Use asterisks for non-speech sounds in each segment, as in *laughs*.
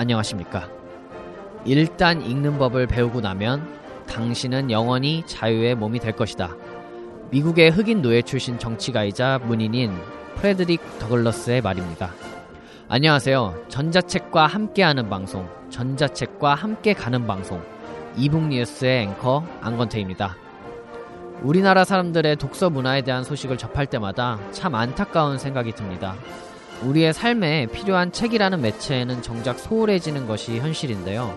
안녕하십니까? 일단 읽는 법을 배우고 나면 당신은 영원히 자유의 몸이 될 것이다. 미국의 흑인 노예 출신 정치가이자 문인인 프레드릭 더글러스의 말입니다. 안녕하세요. 전자책과 함께하는 방송 전자책과 함께 가는 방송 이북 뉴스의 앵커 안건태입니다. 우리나라 사람들의 독서 문화에 대한 소식을 접할 때마다 참 안타까운 생각이 듭니다. 우리의 삶에 필요한 책이라는 매체에는 정작 소홀해지는 것이 현실인데요.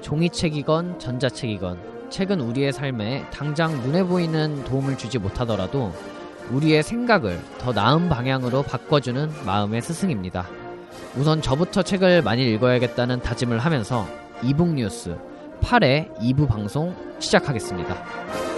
종이책이건 전자책이건 책은 우리의 삶에 당장 눈에 보이는 도움을 주지 못하더라도 우리의 생각을 더 나은 방향으로 바꿔주는 마음의 스승입니다. 우선 저부터 책을 많이 읽어야겠다는 다짐을 하면서 이북 뉴스 8회 2부 방송 시작하겠습니다.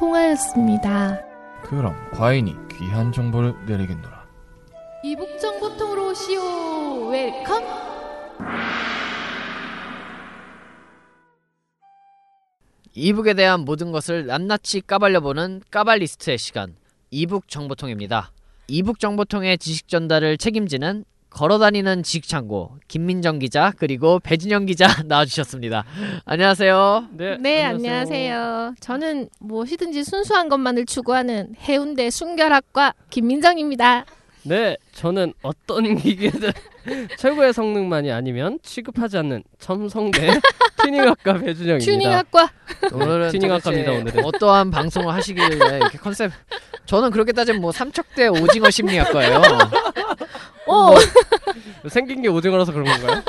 통하였습니다. 그럼 과인이 귀한 정보를 내리겠노라. e-book 정보통으로 오시오. welcome. e-book에 대한 모든 것을 낱낱이 까발려보는 까발리스트의 시간 e-book 정보통입니다. e-book 정보통의 지식 전달을 책임지는 걸어다니는 지식창고 김민정 기자 그리고 배진영 기자 *laughs* 나와주셨습니다. 안녕하세요. 네, 네, 안녕하세요. 저는 무엇이든지 순수한 것만을 추구하는 해운대 순결학과 김민정입니다. 네, 저는 어떤 *laughs* 기계든 최고의 성능만이 아니면 취급하지 않는 첨성대 *laughs* 튜닝학과 배준영입니다. 튜닝학과. 오늘은 *laughs* 튜닝학과입니다, 오늘은. 어떠한 방송을 하시길래 이렇게 컨셉 저는 그렇게 따지면 뭐 삼척대 오징어 심리학과예요. 어, 생긴 게 오징어라서 그런 건가요?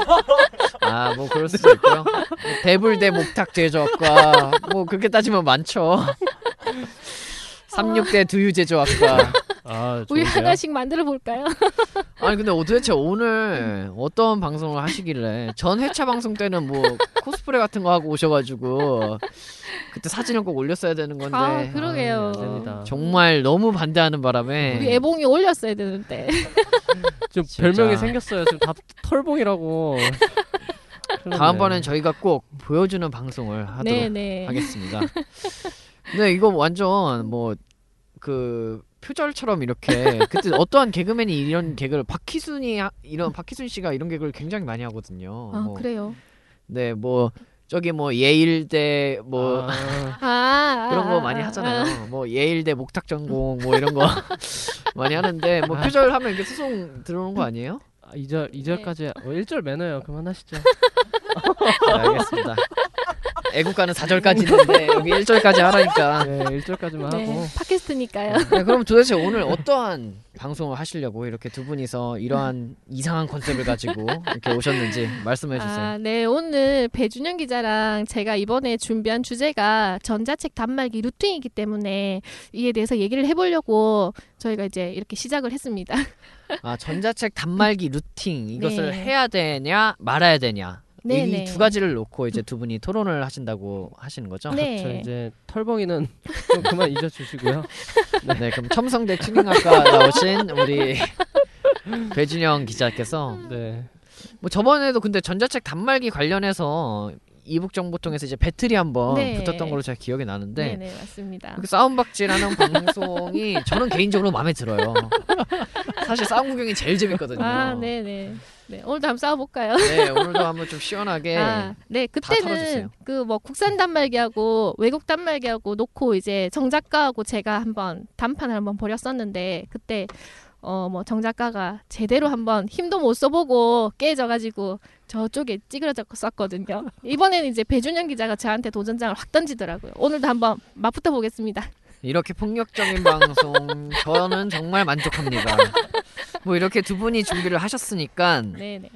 아 뭐 그럴 수도 있고요. 뭐 대불대 목탁 제조학과 뭐 그렇게 따지면 많죠. 삼육대 두유 제조학과. 아, 우리 좋은데요? 하나씩 만들어 볼까요? *laughs* 아니 근데 도대체 오늘 어떤 방송을 하시길래 전 회차 방송 때는 뭐 코스프레 같은 거 하고 오셔가지고 그때 사진을 꼭 올렸어야 되는 건데 아, 그러게요. 아. 정말 너무 반대하는 바람에 우리 애봉이 올렸어야 되는데. *laughs* 좀 진짜. 별명이 생겼어요. 지금 다 털봉이라고. 다음번엔. 저희가 꼭 보여주는 방송을 하도록 네, 네. 하겠습니다. 근데 이거 완전 뭐그 표절처럼 이렇게 *laughs* 그때 어떠한 개그맨이 이런 개그를 박희순이 하- 이런 박희순 씨가 이런 개그를 굉장히 많이 하거든요. 아, 뭐, 그래요. 네, 뭐 저기 뭐 예일대 뭐 아, *laughs* 아, 그런 거 아, 많이 아, 하잖아요. 뭐 예일대 목탁 전공 뭐 이런 거 *laughs* 많이 하는데 뭐 표절하면 이렇게 소송 들어오는 거 아니에요? 아, 2절, 2절까지 어, 1절 매너요. 그만하시죠. 네, 알겠습니다. 애국가는 4절까지 있는데 여기 1절까지 하라니까. 네, 1절까지만 네, 하고. 팟캐스트니까요. 네, 그럼 도대체 오늘 어떠한 방송을 하시려고 이렇게 두 분이서 이러한 이상한 컨셉을 가지고 이렇게 오셨는지 말씀해 주세요. 아, 네, 오늘 배준영 기자랑 제가 이번에 준비한 주제가 전자책 단말기 루팅이기 때문에 이에 대해서 얘기를 해보려고 저희가 이제 이렇게 시작을 했습니다. *laughs* 아, 전자책 단말기 루팅 이것을 네. 해야 되냐 말아야 되냐 네, 이 네. 두 가지를 놓고 이제 두 분이 토론을 하신다고 하시는 거죠? 네. 저 이제 털봉이는 *laughs* 좀 그만 잊어주시고요. 네, 그럼 첨성대 튜닝학과 *laughs* 나오신 우리 배준영 기자께서 네. 뭐 저번에도 근데 전자책 단말기 관련해서 이북 정보통에서 이제 배틀이 한번 네. 붙었던 걸로 제가 기억이 나는데 네, 네, 맞습니다. 그 싸움박질하는 방송이 *laughs* 저는 개인적으로 마음에 들어요. 사실 싸움 구경이 제일 재밌거든요. 아, 네, 네. 네, 오늘도 한번 싸워 볼까요? 네, 오늘도 한번 좀 시원하게 아, 네. 그때는 그 뭐 국산 단말기하고 외국 단말기하고 놓고 이제 정 작가하고 제가 한번 단판을 한번 벌였었는데 그때 어 뭐 정 작가가 제대로 한번 힘도 못 써보고 깨져가지고 저쪽에 찌그러졌었거든요. 이번에는 이제 배준영 기자가 저한테 도전장을 확 던지더라고요. 오늘도 한번 맞붙어 보겠습니다. 이렇게 폭력적인 방송 저는 정말 만족합니다. 뭐 이렇게 두 분이 준비를 하셨으니까 *laughs* 네, 네.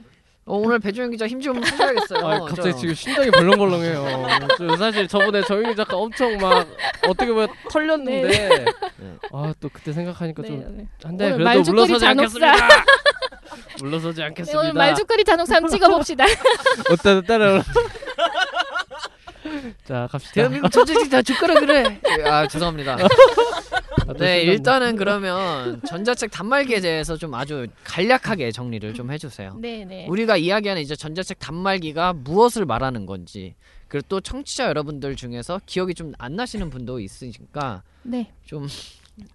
어, 오늘 배주영 기자 힘좀 하셔야겠어요. 아, 갑자기 저- 지금 심장이 벌렁벌렁해요. 저 사실 저번에 정윤 작가 엄청 막 어떻게 보면 털렸는데 네. 아 또 그때 생각하니까 네, 좀 네. 한대 오늘 그래도 물러서지. 않겠습니다. *laughs* 물러서지 네, 않겠습니다. 오늘 말죽거리 한번 찍어봅시다. *laughs* 어따 따라. *laughs* 자 갑시다. 대한민국 전체적이 다 죽거라 그래. 아 죄송합니다. *laughs* 네 일단은 그러면 전자책 단말기에 대해서 좀 아주 간략하게 정리를 좀 해주세요. 네, 네. 우리가 이야기하는 이제 전자책 단말기가 무엇을 말하는 건지 그리고 또 청취자 여러분들 중에서 기억이 좀 안 나시는 분도 있으니까 네. 좀 네,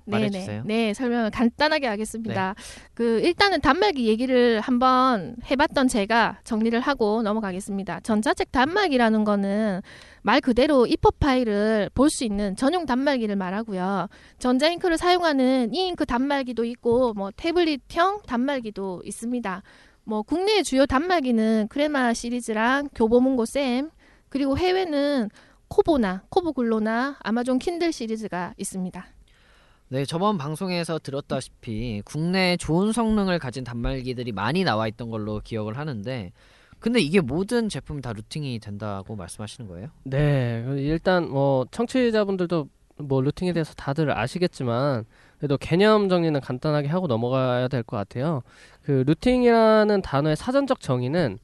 말해주세요. 네, 네, 설명을 간단하게 하겠습니다. 그 일단은 단말기 얘기를 한번 해봤던 제가 정리를 하고 넘어가겠습니다. 전자책 단말기라는 거는 말 그대로 이퍼 파일을 볼 수 있는 전용 단말기를 말하고요. 전자잉크를 사용하는 이잉크 단말기도 있고 뭐 태블릿형 단말기도 있습니다. 뭐 국내의 주요 단말기는 크레마 시리즈랑 교보문고 쌤 그리고 해외는 코보나 코보글로나 아마존 킨들 시리즈가 있습니다. 네, 저번 방송에서 들었다시피 국내에 좋은 성능을 가진 단말기들이 많이 나와 있던 걸로 기억을 하는데 근데 이게 모든 제품이 다 루팅이 된다고 말씀하시는 거예요? 네, 일단 뭐 청취자분들도 뭐 루팅에 대해서 다들 아시겠지만 그래도 개념 정리는 간단하게 하고 넘어가야 될 것 같아요. 그 루팅이라는 단어의 사전적 정의는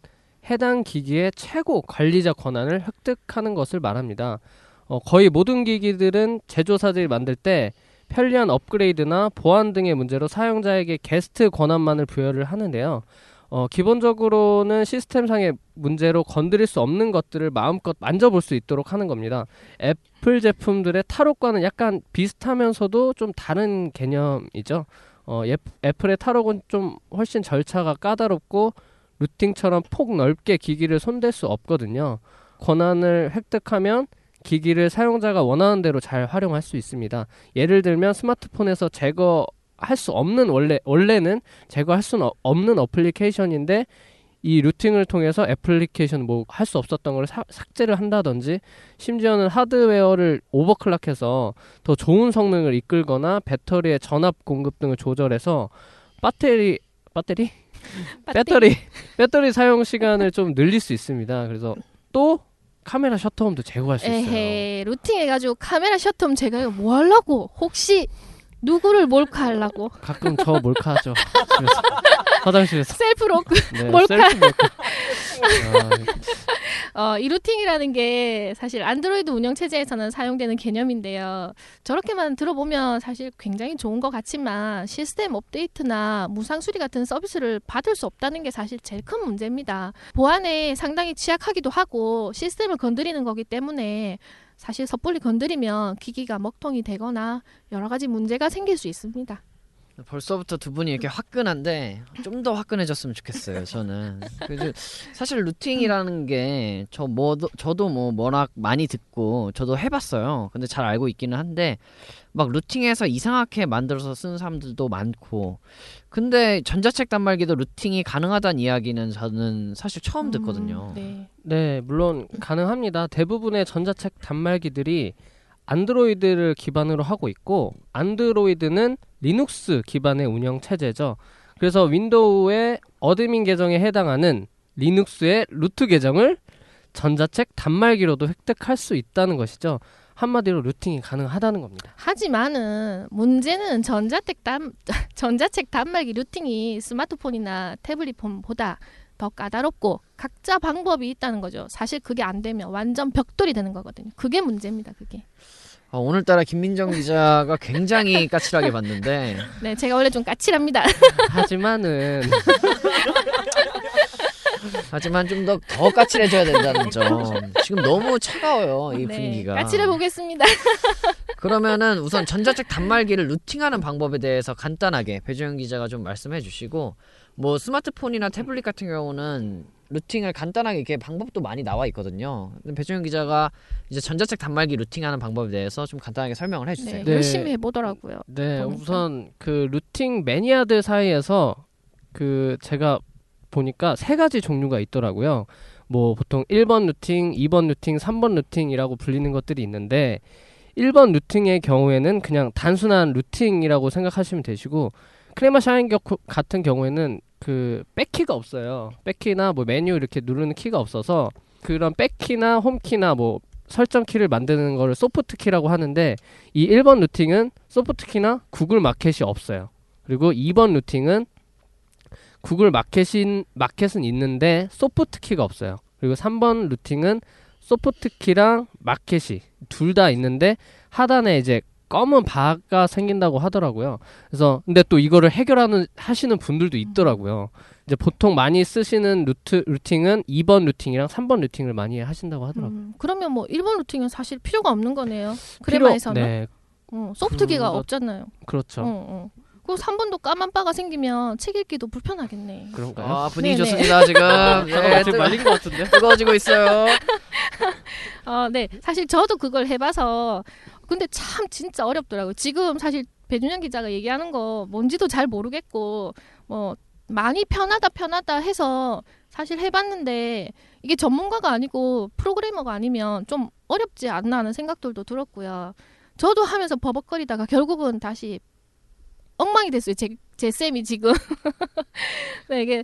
해당 기기의 최고 관리자 권한을 획득하는 것을 말합니다. 어, 거의 모든 기기들은 제조사들이 만들 때 편리한 업그레이드나 보안 등의 문제로 사용자에게 게스트 권한만을 부여를 하는데요. 어, 기본적으로는 시스템상의 문제로 건드릴 수 없는 것들을 마음껏 만져볼 수 있도록 하는 겁니다. 애플 제품들의 타록과는 약간 비슷하면서도 좀 다른 개념이죠. 어, 예- 애플의 타록은 좀 훨씬 절차가 까다롭고 루팅처럼 폭 넓게 기기를 손댈 수 없거든요. 권한을 획득하면 기기를 사용자가 원하는 대로 잘 활용할 수 있습니다. 예를 들면 스마트폰에서 제거 할 수 없는 원래 원래는 제거할 수는 어- 없는 어플리케이션인데 이 루팅을 통해서 애플리케이션 뭐 할 수 없었던 걸 사- 삭제를 한다든지 심지어는 하드웨어를 오버클락해서 더 좋은 성능을 이끌거나 배터리의 전압 공급 등을 조절해서 배터리 배터리 배터리 배터리 사용 시간을 좀 늘릴 수 있습니다. 그래서 또 카메라 셔터홈도 제거할 수 있어요. rooting 해가지고 카메라 제가 이거 뭐 하려고? 혹시 누구를 몰카하려고? 가끔 저 몰카하죠. *laughs* 화장실에서. 셀프 로크. 네, 몰카. 셀프 몰카. 아, 어, 이 rooting이라는 게 사실 안드로이드 운영 체제에서는 사용되는 개념인데요. 저렇게만 들어보면 사실 굉장히 좋은 것 같지만 시스템 업데이트나 무상 수리 같은 서비스를 받을 수 없다는 게 사실 제일 큰 문제입니다. 보안에 상당히 취약하기도 하고 시스템을 건드리는 거기 때문에 사실 섣불리 건드리면 기기가 먹통이 되거나 여러 가지 문제가 생길 수 있습니다. 벌써부터 두 분이 이렇게 화끈한데 좀 더 화끈해졌으면 좋겠어요. 저는 사실 루팅이라는 게 저 뭐 저도 뭐 워낙 많이 듣고 저도 해봤어요. 근데 잘 알고 있기는 한데 막 루팅해서 이상하게 만들어서 쓰는 사람들도 많고 근데 전자책 단말기도 루팅이 가능하다는 이야기는 저는 사실 처음 듣거든요. 음, 네. 네, 물론 가능합니다. 대부분의 전자책 단말기들이 안드로이드를 기반으로 하고 있고 안드로이드는 리눅스 기반의 운영 체제죠. 그래서 윈도우의 admin 계정에 해당하는 리눅스의 root 계정을 전자책 단말기로도 획득할 수 있다는 것이죠. 한마디로 rooting이 가능하다는 겁니다. 하지만은 문제는 전자책 단 *laughs* 전자책 단말기 rooting이 스마트폰이나 태블릿폰보다 더 까다롭고 각자 방법이 있다는 거죠. 사실 그게 안 되면 완전 벽돌이 되는 거거든요. 그게 문제입니다. 그게. 아, 오늘따라 김민정 기자가 굉장히 까칠하게 봤는데 *laughs* 네, 제가 원래 좀 까칠합니다. 하지만은 *laughs* 하지만 좀 더 더 까칠해져야 된다는 *laughs* 점. 지금 너무 차가워요 이 네, 분위기가. 까칠해 보겠습니다. *laughs* 그러면은 우선 전자책 단말기를 루팅하는 방법에 대해서 간단하게 배주영 기자가 좀 말씀해 주시고 뭐 스마트폰이나 태블릿 같은 경우는 rooting을 간단하게 이렇게 방법도 많이 나와 있거든요. 근데 배주영 기자가 이제 전자책 단말기 rooting하는 방법에 대해서 좀 간단하게 설명을 해주세요. 네, 네. 열심히 해보더라고요. 네, 보니까. 우선 그 rooting 매니아들 사이에서 그 제가 보니까 세 가지 종류가 있더라고요. 뭐 보통 1번 rooting, 2번 rooting, 3번 rooting이라고 불리는 것들이 있는데 1번 rooting의 경우에는 그냥 단순한 rooting이라고 생각하시면 되시고 크레마 샤인 겨- 같은 경우에는 그 back키가 없어요. back키나 뭐 메뉴 이렇게 누르는 키가 없어서 그런 back키나 home키나 뭐 설정 키를 만드는 거를 soft key라고 하는데 이 1번 rooting은 soft key나 구글 마켓이 없어요. 그리고 2번 rooting은 구글 마켓인 마켓은 있는데 soft key가 없어요. 그리고 3번 rooting은 soft key랑 마켓이 둘 다 있는데 하단에 이제 검은 바가 생긴다고 하더라고요. 그래서 근데 또 이거를 해결하는 하시는 분들도 있더라고요. 이제 보통 많이 쓰시는 루트 루팅은 2번 루팅이랑 3번 루팅을 많이 하신다고 하더라고요. 음, 그러면 뭐 1번 루팅은 사실 필요가 없는 거네요. 크레마에서는 네, 어, 소프트기가 그것- 없잖아요. 그렇죠. 어, 어. 그리고 3번도 까만 바가 생기면 책 읽기도 불편하겠네. 그런가요? 아 분위기 네네. 좋습니다 지금. *laughs* 네, 잠깐만, 지금 뜨, 말린 것 같은데. *laughs* 뜨거워지고 있어요. *laughs* 어, 네. 사실 저도 그걸 해봐서 근데 참 진짜 어렵더라고요. 지금 사실 배준영 기자가 얘기하는 거 뭔지도 잘 모르겠고 뭐 많이 편하다 편하다 해서 사실 해봤는데 이게 전문가가 아니고 프로그래머가 아니면 좀 어렵지 않나 하는 생각들도 들었고요. 저도 하면서 버벅거리다가 결국은 다시 엉망이 됐어요. 제, 제 쌤이 지금. *laughs* 네, 이게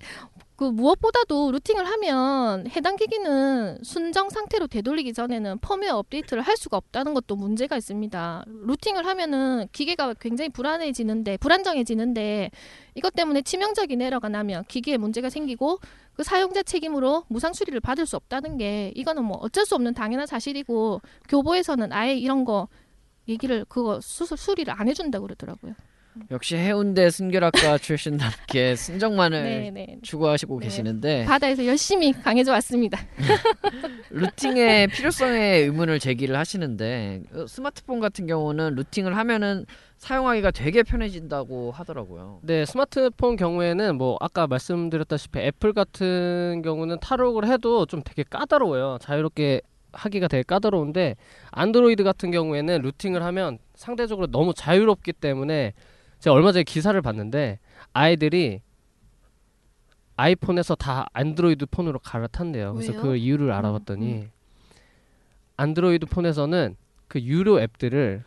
그 무엇보다도 루팅을 하면 해당 기기는 순정 상태로 되돌리기 전에는 펌웨어 업데이트를 할 수가 없다는 것도 문제가 있습니다. 루팅을 하면은 기계가 굉장히 불안해지는데 불안정해지는데 이것 때문에 치명적인 에러가 나면 기기에 문제가 생기고 그 사용자 책임으로 무상 수리를 받을 수 없다는 게 이거는 뭐 어쩔 수 없는 당연한 사실이고 교보에서는 아예 이런 거 얘기를 그거 수술 수리를 안 해준다 고 그러더라고요. 역시 해운대 순결학과 *laughs* 출신답게 순정만을 네 네. 추구하시고 네. 계시는데 바다에서 열심히 강해져 왔습니다. *laughs* 루팅의 필요성에 의문을 제기를 하시는데 어, 스마트폰 같은 경우는 루팅을 하면은 사용하기가 되게 편해진다고 하더라고요. 네, 스마트폰 경우에는 뭐 아까 말씀드렸다시피 애플 같은 경우는 탈옥을 해도 좀 되게 까다로워요. 자유롭게 하기가 되게 까다로운데 안드로이드 같은 경우에는 루팅을 하면 상대적으로 너무 자유롭기 때문에 제가 얼마 전에 기사를 봤는데 아이들이 아이폰에서 다 안드로이드 폰으로 갈아탄대요. 그래서 왜요? 그 이유를 알아봤더니 음. 안드로이드 폰에서는 그 유료 앱들을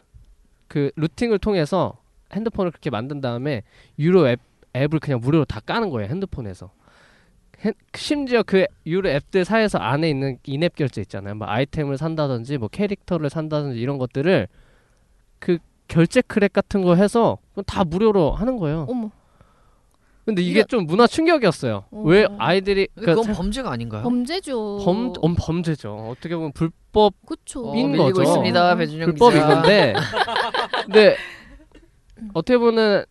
그 rooting을 통해서 핸드폰을 그렇게 만든 다음에 유료 앱 앱을 그냥 무료로 다 까는 거예요 핸드폰에서. 핸- 심지어 그 유료 앱들 사이에서 안에 있는 in-app 결제 있잖아요. 뭐 아이템을 산다든지 뭐 캐릭터를 산다든지 이런 것들을 그 결제 crack 같은 거 해서 다 무료로 하는 거예요. 어머 근데 이게 이거- 좀 문화 충격이었어요. 어. 왜 아이들이 근데 그건 그러니까 범죄가 아닌가요? 범죄죠. 범 엄, 범죄죠. 어떻게 보면 불법 그쵸. 어, 민 밀리고 거죠. 있습니다, 배준영 불법인 기자. 건데 근데 어떻게 보면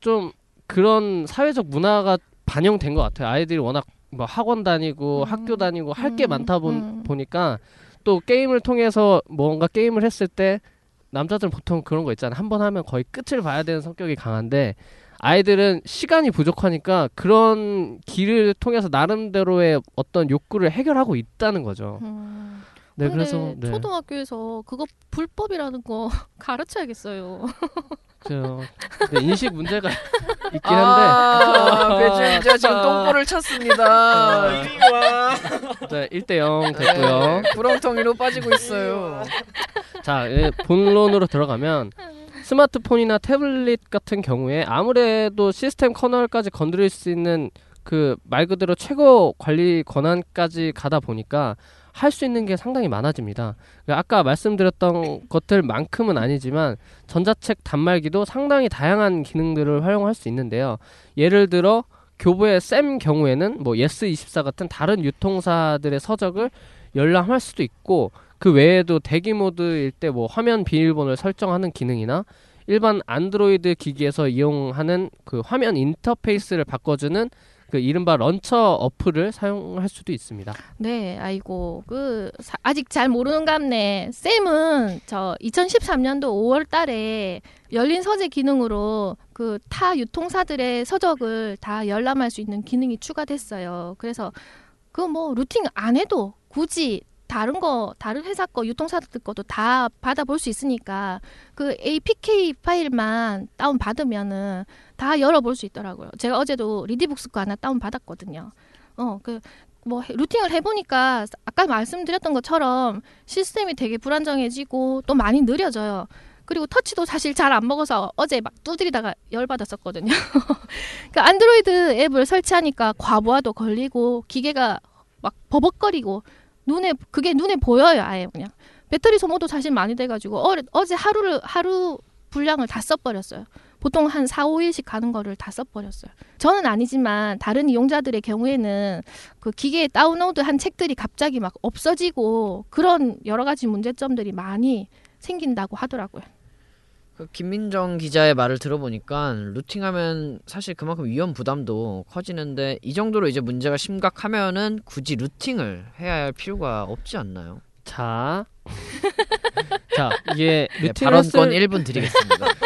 좀 그런 사회적 문화가 반영된 것 같아요 아이들이 워낙 뭐 학원 다니고 음. 학교 다니고 할 게 음. 많다 보, 음. 보니까 또 게임을 통해서 뭔가 게임을 했을 때 남자들은 보통 그런 거 있잖아요 한번 하면 거의 끝을 봐야 되는 성격이 강한데 아이들은 시간이 부족하니까 그런 길을 통해서 나름대로의 어떤 욕구를 해결하고 있다는 거죠. 음. 네, 그래서 네. 초등학교에서 그거 불법이라는 거 *laughs* 가르쳐야겠어요. 그죠. 네, 인식 문제가 *laughs* 있긴 한데 아, 배준영 *laughs* 기자 지금 똥볼을 쳤습니다. 네, 1대 0 됐고요. 네, 구렁텅이로 빠지고 있어요. 자, 예, 본론으로 들어가면 스마트폰이나 태블릿 같은 경우에 아무래도 시스템 커널까지 건드릴 수 있는 그 말 그대로 최고 관리 권한까지 가다 보니까 할 수 있는 게 상당히 많아집니다. 그러니까 아까 말씀드렸던 것들만큼은 아니지만 전자책 단말기도 상당히 다양한 기능들을 활용할 수 있는데요. 예를 들어 교보의 쌤 경우에는 뭐 예스24 같은 다른 유통사들의 서적을 열람할 수도 있고 그 외에도 대기 모드일 때 뭐 화면 비밀번호를 설정하는 기능이나 일반 안드로이드 기기에서 이용하는 그 화면 인터페이스를 바꿔주는 그 이른바 런처 어플을 사용할 수도 있습니다. 네, 아이고 그 사- 아직 잘 모르는갑네. 쌤은 저 2013년도 5월달에 열린 서재 기능으로 그 타 유통사들의 서적을 다 열람할 수 있는 기능이 추가됐어요. 그래서 그 뭐 루팅 안 해도 굳이 다른 거 다른 회사 거 유통사들 것도 다 받아볼 수 있으니까 그 APK 파일만 다운 받으면은 다 열어볼 수 있더라고요. 제가 어제도 리디북스 거 하나 다운 받았거든요. 어, 그 뭐 rooting을 해보니까 아까 말씀드렸던 것처럼 시스템이 되게 불안정해지고 또 많이 느려져요. 그리고 터치도 사실 잘 안 먹어서 어제 막 두드리다가 열받았었거든요. *laughs* 그 안드로이드 앱을 설치하니까 과부하도 걸리고 기계가 막 버벅거리고 눈에 그게 눈에 보여요 아예 그냥 배터리 소모도 사실 많이 돼가지고 어, 어제 하루를 하루 분량을 다 써버렸어요. 보통 한 4, 5일씩 가는 거를 다 써버렸어요. 저는 아니지만 다른 이용자들의 경우에는 그 기계에 다운로드한 책들이 갑자기 막 없어지고 그런 여러 가지 문제점들이 많이 생긴다고 하더라고요. 그 김민정 기자의 말을 들어보니까 루팅하면 사실 그만큼 위험 부담도 커지는데 이 정도로 이제 문제가 심각하면은 굳이 루팅을 해야 할 필요가 없지 않나요? 자, *laughs* 자 이게 네, 루팅을 발언권 했을 1분 드리겠습니다. *laughs*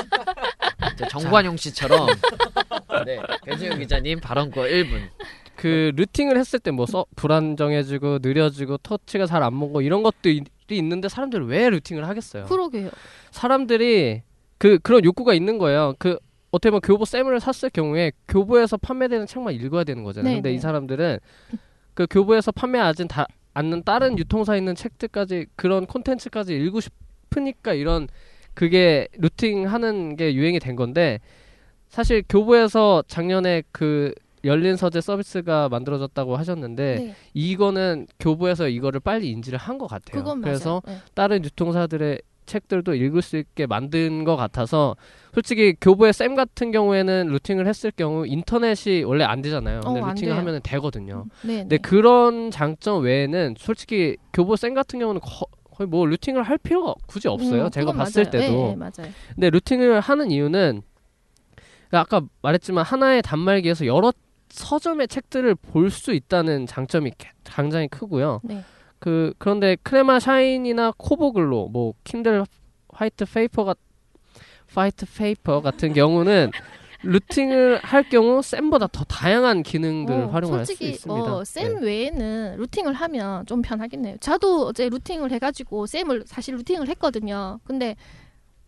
정관용 씨처럼 *laughs* 네, 배지영 기자님 발언권 1분. 그 루팅을 했을 때 뭐 불안정해지고 느려지고 터치가 잘 안 먹고 이런 것들이 있는데 사람들이 왜 루팅을 하겠어요? 그러게요. 사람들이 그 그런 욕구가 있는 거예요. 그 어떻게 보면 교보 쌤을 샀을 경우에 교보에서 판매되는 책만 읽어야 되는 거잖아요. 네, 근데 네. 이 사람들은 그 교보에서 판매하지 다 않는 다른 유통사에 있는 책들까지 그런 콘텐츠까지 읽고 싶으니까 이런 그게 루팅 하는 게 유행이 된 건데 사실 교보에서 작년에 그 열린 서재 서비스가 만들어졌다고 하셨는데 네, 이거는 교보에서 이거를 빨리 인지를 한 것 같아요. 그건 그래서. 네. 다른 유통사들의 책들도 읽을 수 있게 만든 것 같아서 솔직히 교보의 쌤 같은 경우에는 루팅을 했을 경우 인터넷이 원래 안 되잖아요. 근데 어, 안 루팅을. 하면 되거든요. 네, 근데 네. 그런 장점 외에는 솔직히 교보 쌤 같은 경우는 거, 거의 뭐 rooting을 할 필요가 굳이 없어요. 음, 제가 봤을 맞아요. 때도. 네, 네, 맞아요. 근데 rooting을 하는 이유는 아까 말했지만 하나의 단말기에서 여러 서점의 책들을 볼 수 있다는 장점이 개- 굉장히 크고요. 네. 그 그런데 크레마 샤인이나 코보 글로 뭐 킨들 화이트 페이퍼가 화이트 페이퍼 같은 경우는 *laughs* rooting을 할 경우 쌤보다 더 다양한 기능들을 어, 활용할 수 솔직히 있습니다. 어, 쌤 네. 외에는 루팅을 하면 좀 편하겠네요. 저도 어제 루팅을 해가지고 쌤을 사실 루팅을 했거든요. 근데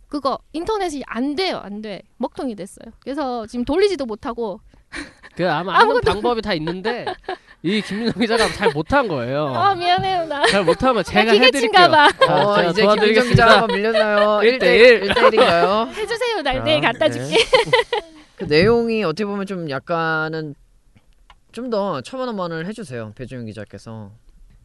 그거 인터넷이 안 돼요, 안 돼. 먹통이 됐어요. 그래서 지금 돌리지도 못하고 *laughs* 그 아마 아무것도- 방법이 다 있는데 이 김민정 기자가 잘 못한 거예요. *laughs* 아 미안해요 나. 잘 못하면 제가 해드릴게요. 봐. 자, 어, 제가 이제 김민정. 기자가 밀렸나요? *laughs* 일 1대1 대 일. 1대1인가요? 해주세요, 날 아, 내일 갖다 네. 줄게. 그 내용이 어떻게 보면 좀 약간은 좀 더 첨언을 해주세요. 배주영 기자께서.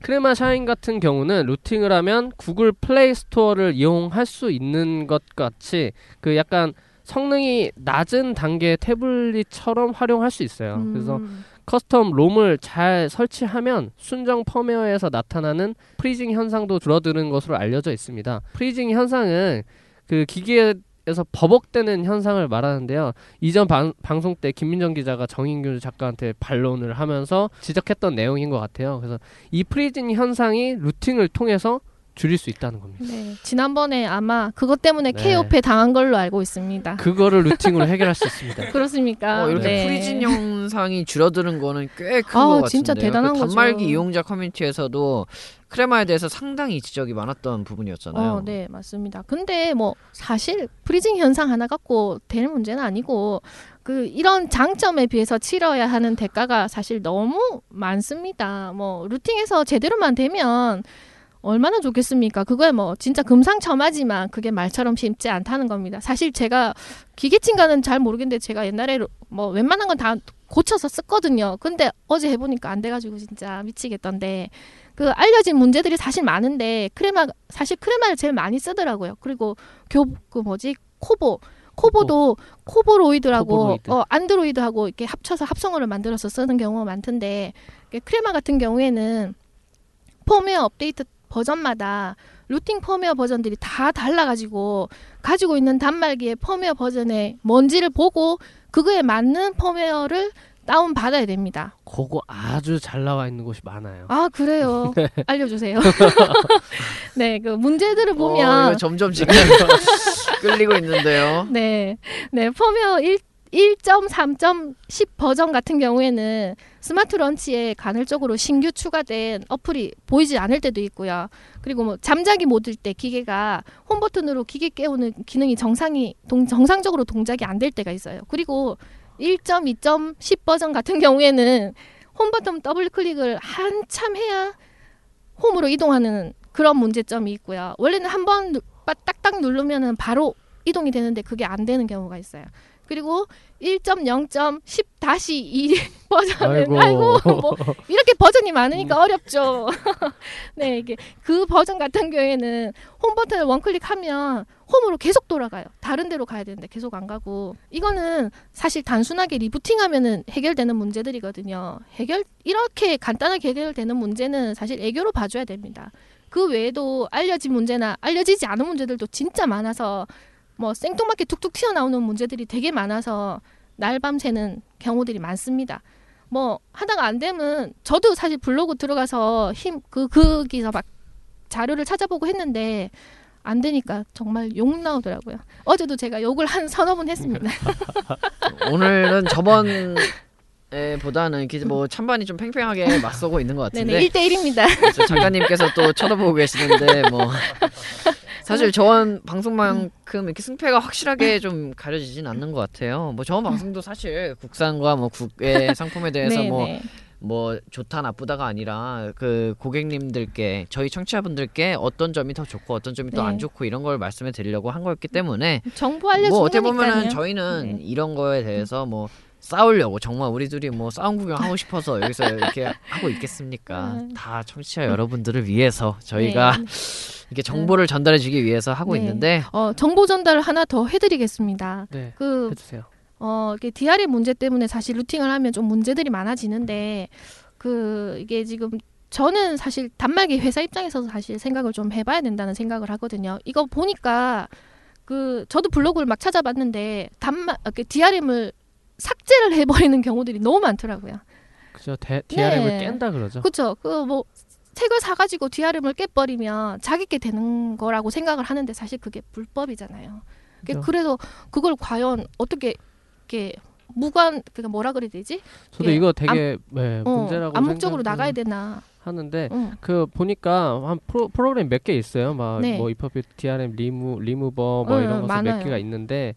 크레마 샤인 같은 경우는 rooting을 하면 구글 플레이 스토어를 이용할 수 있는 것 같이 그 약간 성능이 낮은 단계의 태블릿처럼 활용할 수 있어요. 그래서 음, custom ROM을 잘 설치하면 순정 펌웨어에서 나타나는 freezing 현상도 줄어드는 것으로 알려져 있습니다. freezing 현상은 그 기계에서 버벅대는 현상을 말하는데요. 이전 방, 방송 때 김민정 기자가 정인규 작가한테 반론을 하면서 지적했던 내용인 것 같아요. 그래서 이 freezing 현상이 rooting을 통해서 줄일 수 있다는 겁니다. 네, 지난번에 아마 그것 때문에 네. 케이오패 당한 걸로 알고 있습니다. 그거를 rooting으로 *laughs* 해결할 수 있습니다. 그렇습니까? 어, 이렇게 네. freezing 현상이 줄어드는 거는 꽤 큰 아, 것 같은데요. 진짜 대단한 그 거죠. 단말기 이용자 커뮤니티에서도 크레마에 대해서 상당히 지적이 많았던 부분이었잖아요. 어, 네, 맞습니다. 근데 뭐 사실 프리징 현상 하나 갖고 될 문제는 아니고 그 이런 장점에 비해서 치러야 하는 대가가 사실 너무 많습니다. 뭐 루팅에서 제대로만 되면 얼마나 좋겠습니까? 그거야 뭐 진짜 금상첨화지만 그게 말처럼 쉽지 않다는 겁니다. 사실 제가 기계친가는 잘 모르겠는데 제가 옛날에 뭐 웬만한 건 다 고쳐서 썼거든요. 근데 어제 해보니까 안 돼가지고 진짜 미치겠던데 그 알려진 문제들이 사실 많은데 크레마 사실 크레마를 제일 많이 쓰더라고요. 그리고 교 그 뭐지 코보 코보도 코보로이드라고 코보로이드. 어 안드로이드하고 이렇게 합쳐서 합성어를 만들어서 쓰는 경우가 많던데 크레마 같은 경우에는 펌웨어 업데이트 버전마다 rooting 펌웨어 버전들이 다 달라가지고 가지고 있는 단말기의 펌웨어 버전이 뭔지를 보고 그거에 맞는 펌웨어를 다운 받아야 됩니다. 그거 아주 잘 나와 있는 곳이 많아요. 아 그래요. *laughs* 알려주세요. *laughs* 네, 그 문제들을 어, 보면 이거 점점 지금 *laughs* 끌리고 있는데요. 네, 네 펌웨어 1 1.3.10 버전 같은 경우에는 스마트 런치에 간헐적으로 신규 추가된 어플이 보이지 않을 때도 있고요. 그리고 뭐 잠자기 모드일 때 기계가 홈 버튼으로 기계 깨우는 기능이 정상이 동, 정상적으로 동작이 안 될 때가 있어요. 그리고 1.2.10 버전 같은 경우에는 홈 버튼 더블 클릭을 한참 해야 홈으로 이동하는 그런 문제점이 있고요. 원래는 한 번 딱딱 누르면은 바로 이동이 되는데 그게 안 되는 경우가 있어요. 그리고 1.0.10-2 *laughs* 버전은 아이고. *laughs* 뭐 *laughs* 이렇게 버전이 많으니까 어렵죠. 네, 이게 그 버전 같은 경우에는 홈 버튼을 원클릭하면 홈으로 계속 돌아가요. 다른 데로 가야 되는데 계속 안 가고 이거는 사실 단순하게 리부팅하면은 해결되는 문제들이거든요. 해결 이렇게 간단하게 해결되는 문제는 사실 애교로 봐줘야 됩니다. 그 외에도 알려진 문제나 알려지지 않은 문제들도 진짜 많아서 뭐 생뚱맞게 툭툭 튀어나오는 문제들이 되게 많아서 날밤 새는 경우들이 많습니다. 뭐 하다가 안 되면 저도 사실 블로그 들어가서 힘 그 거기서 막 자료를 찾아보고 했는데 안 되니까 정말 욕 나오더라고요. 어제도 제가 욕을 한 서너 번 했습니다. *laughs* 오늘은 저번 에 보다는 이렇게 뭐 찬반이 좀 팽팽하게 맞서고 있는 것 같은데 네네 1대 1입니다. 그래서 작가님께서 또 쳐다보고 계시는데 뭐 *laughs* 사실 저번 방송만큼 이렇게 승패가 확실하게 좀 가려지진 않는 것 같아요. 뭐 저번 방송도 사실 국산과 뭐 국외 상품에 대해서 뭐 네네. 뭐 좋다 나쁘다가 아니라 그 고객님들께 저희 청취자분들께 어떤 점이 더 좋고 어떤 점이 또 네. 안 좋고 이런 걸 말씀해 드리려고 한 거였기 때문에 정보 알려주는 뭐 어떻게 보면은. 저희는 네. 이런 거에 대해서 뭐 싸우려고 정말 우리 둘이 뭐 싸움 구경 하고 싶어서 여기서 이렇게 *laughs* 하고 있겠습니까? 음. 다 청취자 여러분들을 위해서 저희가 네. 이렇게 정보를 전달해 주기 위해서 하고 네. 있는데 어, 정보 전달을 하나 더 해드리겠습니다. 네, 그 해주세요. 어, 이게 DRM 문제 때문에 사실 루팅을 하면 좀 문제들이 많아지는데 그 이게 지금 저는 사실 단말기 회사 입장에서 사실 생각을 좀 해봐야 된다는 생각을 하거든요. 이거 보니까 그 저도 블로그를 막 찾아봤는데 단말 그 DRM을 삭제를 해버리는 경우들이 너무 많더라고요. 그죠. 대, DRM을 네. 깬다 그러죠. 그렇죠. 그 뭐 책을 사가지고 DRM을 깨버리면 자기께 되는 거라고 생각을 하는데 사실 그게 불법이잖아요. 그게 그죠. 그래서 그걸 과연 어떻게 이렇게 무관 그니까 뭐라 그래야 되지? 저도 예, 이거 되게 네, 어, 문제라고 암묵적으로 생각을 나가야 되나? 하는데 응. 그 보니까 한 프로, 프로그램 몇 개 있어요. 막 네. 뭐 이퍼뷰 DRM 리무 리무버 뭐 응, 이런 응, 것들 몇. 개가 있는데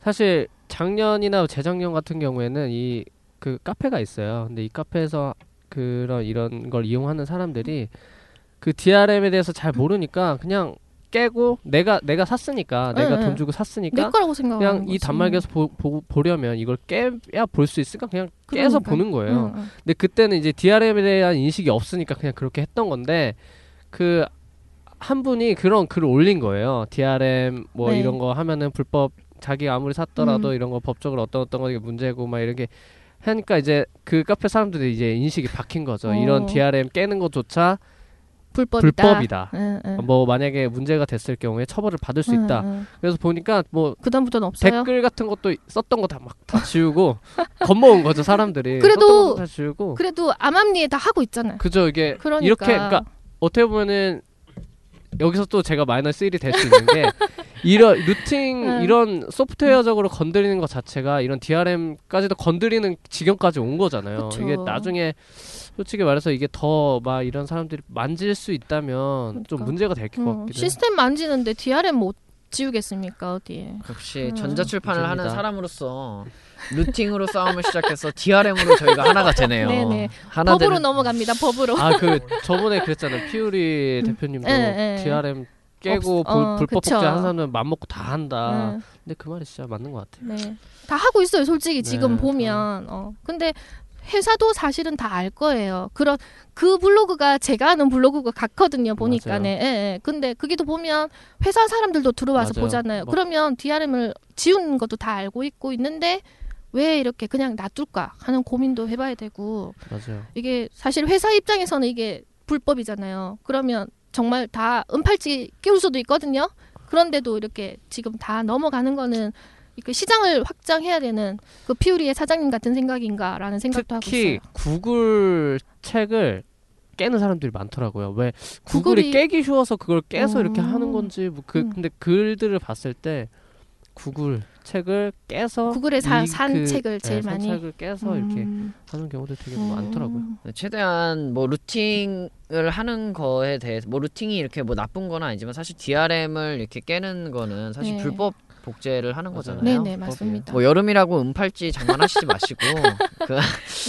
사실 작년이나 재작년 같은 경우에는 이 그 카페가 있어요. 근데 이 카페에서 그런 이런 걸 이용하는 사람들이 그 DRM에 대해서 잘 모르니까 그냥 깨고 내가 내가 샀으니까 내가 응, 돈 응. 주고 내 샀으니까 거라고 생각하는 그냥 이 거지. 단말기에서 보, 보, 보 려면 이걸 깨야 볼 수 있으니까 그냥 깨서 그러니까. 보는 거예요. 응, 응. 근데 그때는 이제 DRM에 대한 인식이 없으니까 그냥 그렇게 했던 건데 그 한 분이 그런 글을 올린 거예요. DRM 뭐 네. 이런 거 하면은 불법 자기가 아무리 샀더라도 음. 이런 거 법적으로 어떤 어떤 거 이게 문제고 막 이렇게 하니까 이제 그 카페 사람들이 이제 인식이 박힌 거죠. 어. 이런 DRM 깨는 것조차 불법이다. 불법이다. 응, 응. 뭐 만약에 문제가 됐을 경우에 처벌을 받을 수 응, 있다. 응. 그래서 보니까 뭐 그다음부터는 없어요. 댓글 같은 것도 썼던 거 다막다 지우고 *laughs* 겁먹은 거죠 사람들이. 그래도- 다 지우고. 그래도 암암리에 다 하고 있잖아요. 그죠 이게 그러니까. 이렇게 그러니까 어떻게 보면은 여기서 또 제가 마이너스 1이 될 수 있는 게 *laughs* 이런 루팅 응. 이런 소프트웨어적으로 건드리는 것 자체가 이런 DRM까지도 건드리는 지경까지 온 거잖아요. 그쵸. 이게 나중에 솔직히 말해서 이게 더 막 이런 사람들이 만질 수 있다면 좀 그러니까. 문제가 될것 응, 같기도 해요. 시스템 만지는데 DRM 못 지우겠습니까 어디에? 역시 음. 전자출판을 하는. 사람으로서 루팅으로 싸움을 시작해서 DRM으로 저희가 하나가 되네요. 네네. 하나 법으로 되는 넘어갑니다. 법으로. 아 그 저번에 그랬잖아요. 피우리 대표님도 예, 예. DRM 깨고 없- 불, 어, 불법 그쵸. 복제하는 사람은 맘 먹고 다 한다. 응. 근데 그 말이 진짜 맞는 것 같아요. 네. 다 하고 있어요, 솔직히 지금 네, 보면. 어. 근데 회사도 사실은 다 알 거예요. 그런 그 블로그가 제가 아는 블로그가 같거든요. 보니까네. 예, 예. 근데 거기도 보면 회사 사람들도 들어와서 맞아요. 보잖아요. 뭐- 그러면 DRM을 지우는 것도 다 알고 있고 있는데 왜 이렇게 그냥 놔둘까 하는 고민도 해봐야 되고 맞아요. 이게 사실 회사 입장에서는 이게 불법이잖아요. 그러면 정말 다 은팔찌 끼울 수도 있거든요. 그런데도 이렇게 지금 다 넘어가는 거는 그 시장을 확장해야 되는 그 피우리의 사장님 같은 생각인가라는 생각도 하고 특히 있어요. 구글 책을 깨는 사람들이 많더라고요. 왜 구글이 구글이- 깨기 쉬워서 그걸 깨서 이렇게 어. 하는 건지 뭐그 음. 근데 글들을 봤을 때 구글 책을 깨서 구글에 사- 이산 그- 책을 제일 네, 산 많이 책을 깨서 이렇게 음. 하는 경우들 되게 음. 많더라고요. 네, 최대한 뭐 루팅을 하는 거에 대해서 뭐 루팅이 이렇게 뭐 나쁜 건 아니지만 사실 DRM을 이렇게 깨는 거는 사실 네. 불법 복제를 하는 맞아요. 거잖아요. 네네 맞습니다. 뭐 여름이라고 은팔찌 장난하시지 마시고 *laughs* 그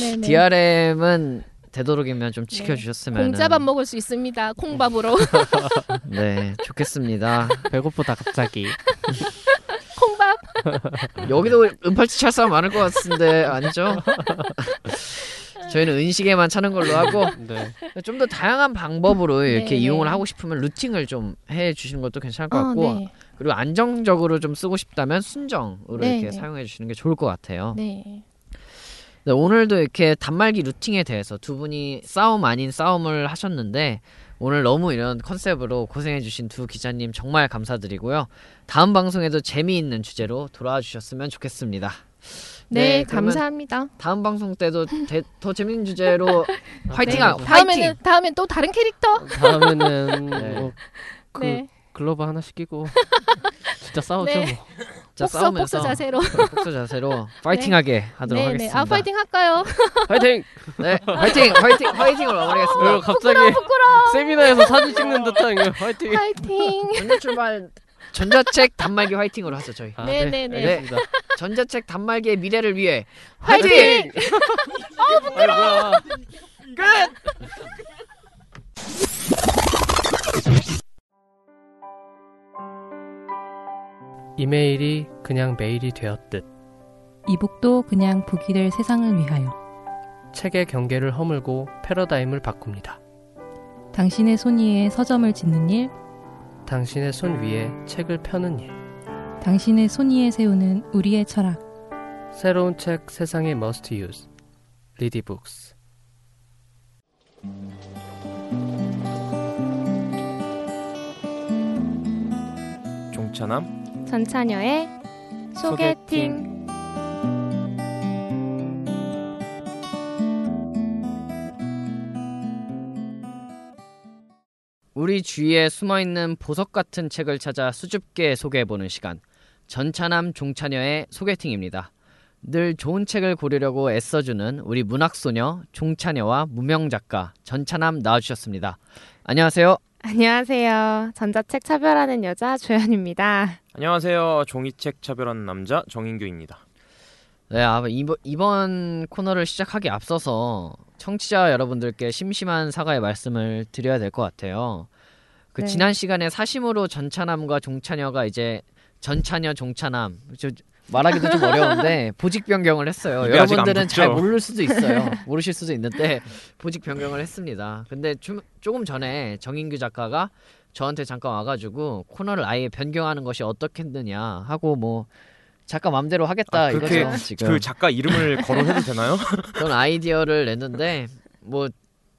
네네. DRM은 되도록이면 좀 지켜주셨으면 공짜밥 먹을 수 있습니다. 콩밥으로 *laughs* 네 좋겠습니다. *laughs* 배고프다 갑자기. 콩밥. *laughs* 여기도 은팔찌 찰 사람 많을 것 같은데 아니죠? *laughs* 저희는 은식에만 차는 걸로 하고 네. 좀더 다양한 방법으로 이렇게 네, 이용을 네. 하고 싶으면 루팅을 좀 해 주시는 것도 괜찮을 것 아, 같고 네. 그리고 안정적으로 좀 쓰고 싶다면 순정으로 네, 이렇게 네. 사용해 주시는 게 좋을 것 같아요. 네. 네, 오늘도 이렇게 단말기 루팅에 대해서 두 분이 싸움 아닌 싸움을 하셨는데 오늘 너무 이런 컨셉으로 고생해 주신 두 기자님 정말 감사드리고요. 다음 방송에도 재미있는 주제로 돌아와 주셨으면 좋겠습니다. 네, 그러면 감사합니다. 다음 방송 때도 대- 더 재밌는 주제로 *laughs* 화이팅! 네. 하, 화이팅! 다음에는 다음엔 또 다른 캐릭터. 다음에는 *laughs* 네. 뭐그 네. 글러브 하나 시키고 *laughs* 진짜 싸우죠 네. 뭐. 자, 복서 싸우면서 복서 자세로. 복서 자세로 *laughs* 파이팅하게 하도록 네, 네. 하겠습니다. 아 파이팅 할까요? *laughs* 파이팅! 네, 화이팅! 화이팅! 화이팅으로 마무리하겠습니다. 그리고 갑자기 세미나에서 사진 찍는 듯한 이거 파이팅! 파이팅. 전자 출발 전자책 단말기 화이팅으로 하죠 저희. 아, 네, 네, 네. 알겠습니다. *laughs* 전자책 단말기의 미래를 위해 화이팅! 아 부끄러워. 이메일이 그냥 메일이 되었듯 이북도 그냥 북이 될 세상을 위하여 책의 경계를 허물고 패러다임을 바꿉니다. 당신의 손 위에 서점을 짓는 일, 당신의 손 위에 책을 펴는 일. 당신의 손 위에 세우는 우리의 철학. 새로운 책 세상의 must use. 리디북스. 종차남 전차녀의 소개팅. 우리 주위에 숨어 있는 보석 같은 책을 찾아 수줍게 소개해 보는 시간 전차남 종차녀의 소개팅입니다. 늘 좋은 책을 고르려고 애써주는 우리 문학소녀 종차녀와 무명작가 전차남 나와주셨습니다. 안녕하세요. 안녕하세요. 전자책 차별하는 여자 조연입니다. 안녕하세요 종이책 차별한 남자 정인규입니다 네, 아, 이번, 이번 코너를 시작하기 앞서서 청취자 여러분들께 심심한 사과의 말씀을 드려야 될 것 같아요. 그 네. 지난 시간에 사심으로 전차남과 종차녀가 이제 전차녀 종차남 저, 말하기도 좀 어려운데 *laughs* 보직 변경을 했어요. 여러분들은 잘? 모를 수도 있어요. *laughs* 모르실 수도 있는데 보직 변경을 했습니다. 근데 좀, 조금 전에 정인규 작가가 저한테 잠깐 와가지고 코너를 아예 변경하는 것이 어떻겠느냐 하고 뭐 작가 맘대로 하겠다 아, 그렇게 이거죠 지금. 그 작가 이름을 *laughs* 거론해도 되나요? 그런 아이디어를 냈는데 뭐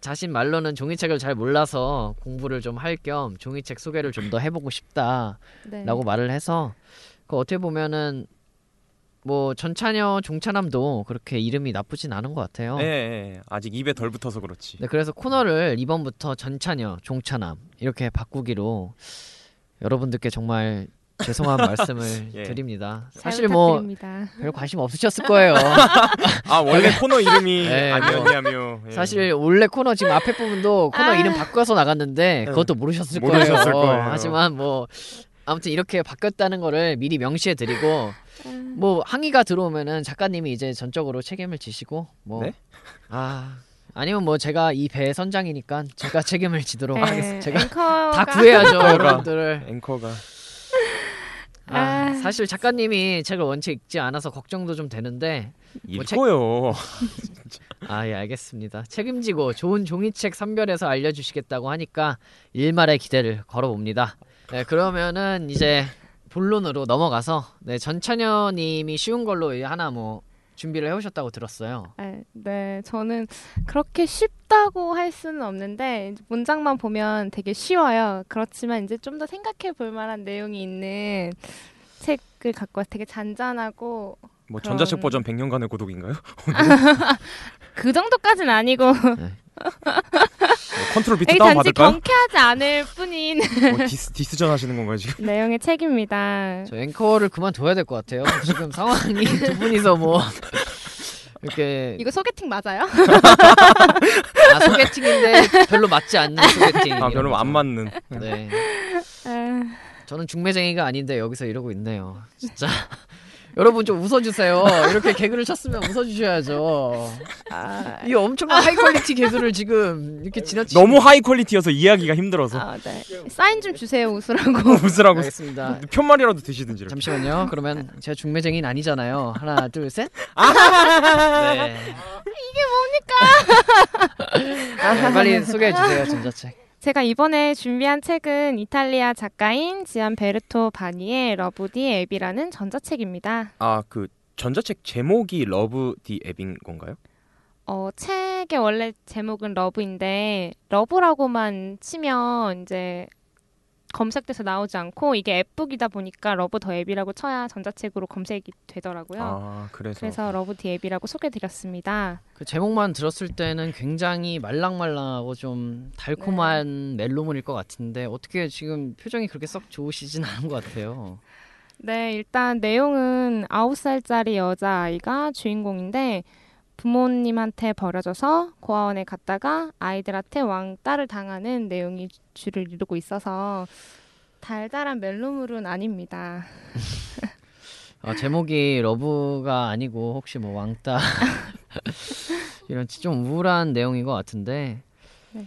자신 말로는 종이책을 잘 몰라서 공부를 좀 할 겸 종이책 소개를 좀 더 해보고 싶다라고 네. 말을 해서 그 어떻게 보면은 뭐 전차녀 종차남도 그렇게 이름이 나쁘진 않은 것 같아요. 예, 예, 아직 입에 덜 붙어서 그렇지 네, 그래서 코너를 이번부터 전차녀 종차남 이렇게 바꾸기로 여러분들께 정말 죄송한 *laughs* 말씀을 예. 드립니다. 잘 사실 뭐. 별 관심 없으셨을 거예요. *laughs* 아 원래 코너 이름이 *laughs* 네, 아니었냐며 예. 사실 원래 코너 지금 앞에 부분도 코너 아. 이름 바꿔서 나갔는데 네. 그것도 모르셨을, 모르셨을 거예요. 거예요. 하지만 뭐 아무튼 이렇게 바뀌었다는 거를 미리 명시해 드리고 아, 뭐 항의가 들어오면은 작가님이 이제 전적으로 책임을 지시고 뭐 네? 아 아니면 뭐 제가 이 배의 선장이니까 제가 *laughs* 책임을 지도록 네, 하겠습니다. 제가 앵커가 다 구해야죠. 여러분들을. 앵커가 아, 아. 사실 작가님이 책을 원체 읽지 않아서 걱정도 좀 되는데 뭐 책- 읽고요 *laughs* 아, 예, 알겠습니다. 책임지고 좋은 종이책 선별해서 알려주시겠다고 하니까 일말의 기대를 걸어봅니다. 네, 그러면은 이제 본론으로 넘어가서 네, 전찬여 님이 쉬운 걸로 하나 뭐 준비를 해오셨다고 들었어요. 네, 네, 저는 그렇게 쉽다고 할 수는 없는데 문장만 보면 되게 쉬워요. 그렇지만 이제 좀 더 생각해 볼 만한 내용이 있는 종이책을 갖고 와서 되게 잔잔하고 뭐 그런- 전자책 버전 100년간의 고독인가요? *laughs* *laughs* 그 정도까지는 아니고 컨트롤 비트 다운 단지 받을까요? 경쾌하지 않을 뿐인 뭐 디스, 디스전 하시는 건가요 지금? 내용의 책입니다. 저 앵커를 그만둬야 될 것 같아요. 지금 상황이 *laughs* 두 분이서 뭐 이렇게 이거 소개팅 맞아요? *laughs* 아, 소개팅인데 별로 맞지 않는 소개팅. 아 별로 안 맞는. 네. 아, 저는 중매쟁이가 아닌데 여기서 이러고 있네요. 진짜. 여러분 좀 웃어주세요. 이렇게 개그를 쳤으면 웃어주셔야죠. 아, 이 엄청난 high quality 개그를 지금 이렇게 지나치. 너무 high quality여서 이해하기가 힘들어서 아, 네. 사인 좀 주세요 웃으라고. *laughs* 웃으라고 알겠습니다. 팻말이라도 드시든지. 이렇게. 잠시만요. 그러면 제가 중매쟁이는 아니잖아요. 하나, 둘, 셋. 네. 네, 빨리 소개해 주세요. 전자책. 제가 이번에 준비한 책은 이탈리아 작가인 지안 베르토 바니의 Love the App이라는 전자책입니다. 아 그 전자책 제목이 Love the App인 건가요? 어, 책의 원래 제목은 Love인데 Love라고만 치면 이제 검색돼서 나오지 않고 이게 app book이다 보니까 Love the App이라고 쳐야 전자책으로 검색이 되더라고요. 아 그래서. 그래서 Love the App이라고 소개드렸습니다. 그 제목만 들었을 때는 굉장히 말랑말랑하고 좀 달콤한 멜로문일 것 같은데 어떻게 지금 표정이 그렇게 썩 좋으시진 않은 것 같아요. 네, 일단 내용은 아홉 살짜리 여자 아이가 주인공인데 부모님한테 버려져서 고아원에 갔다가 아이들한테 왕따를 당하는 내용이 주를 이루고 있어서 달달한 멜로물은 아닙니다. 아, 제목이 Love가 아니고 혹시 뭐 왕따 *laughs* 이런 좀 우울한 내용인 것 같은데 네.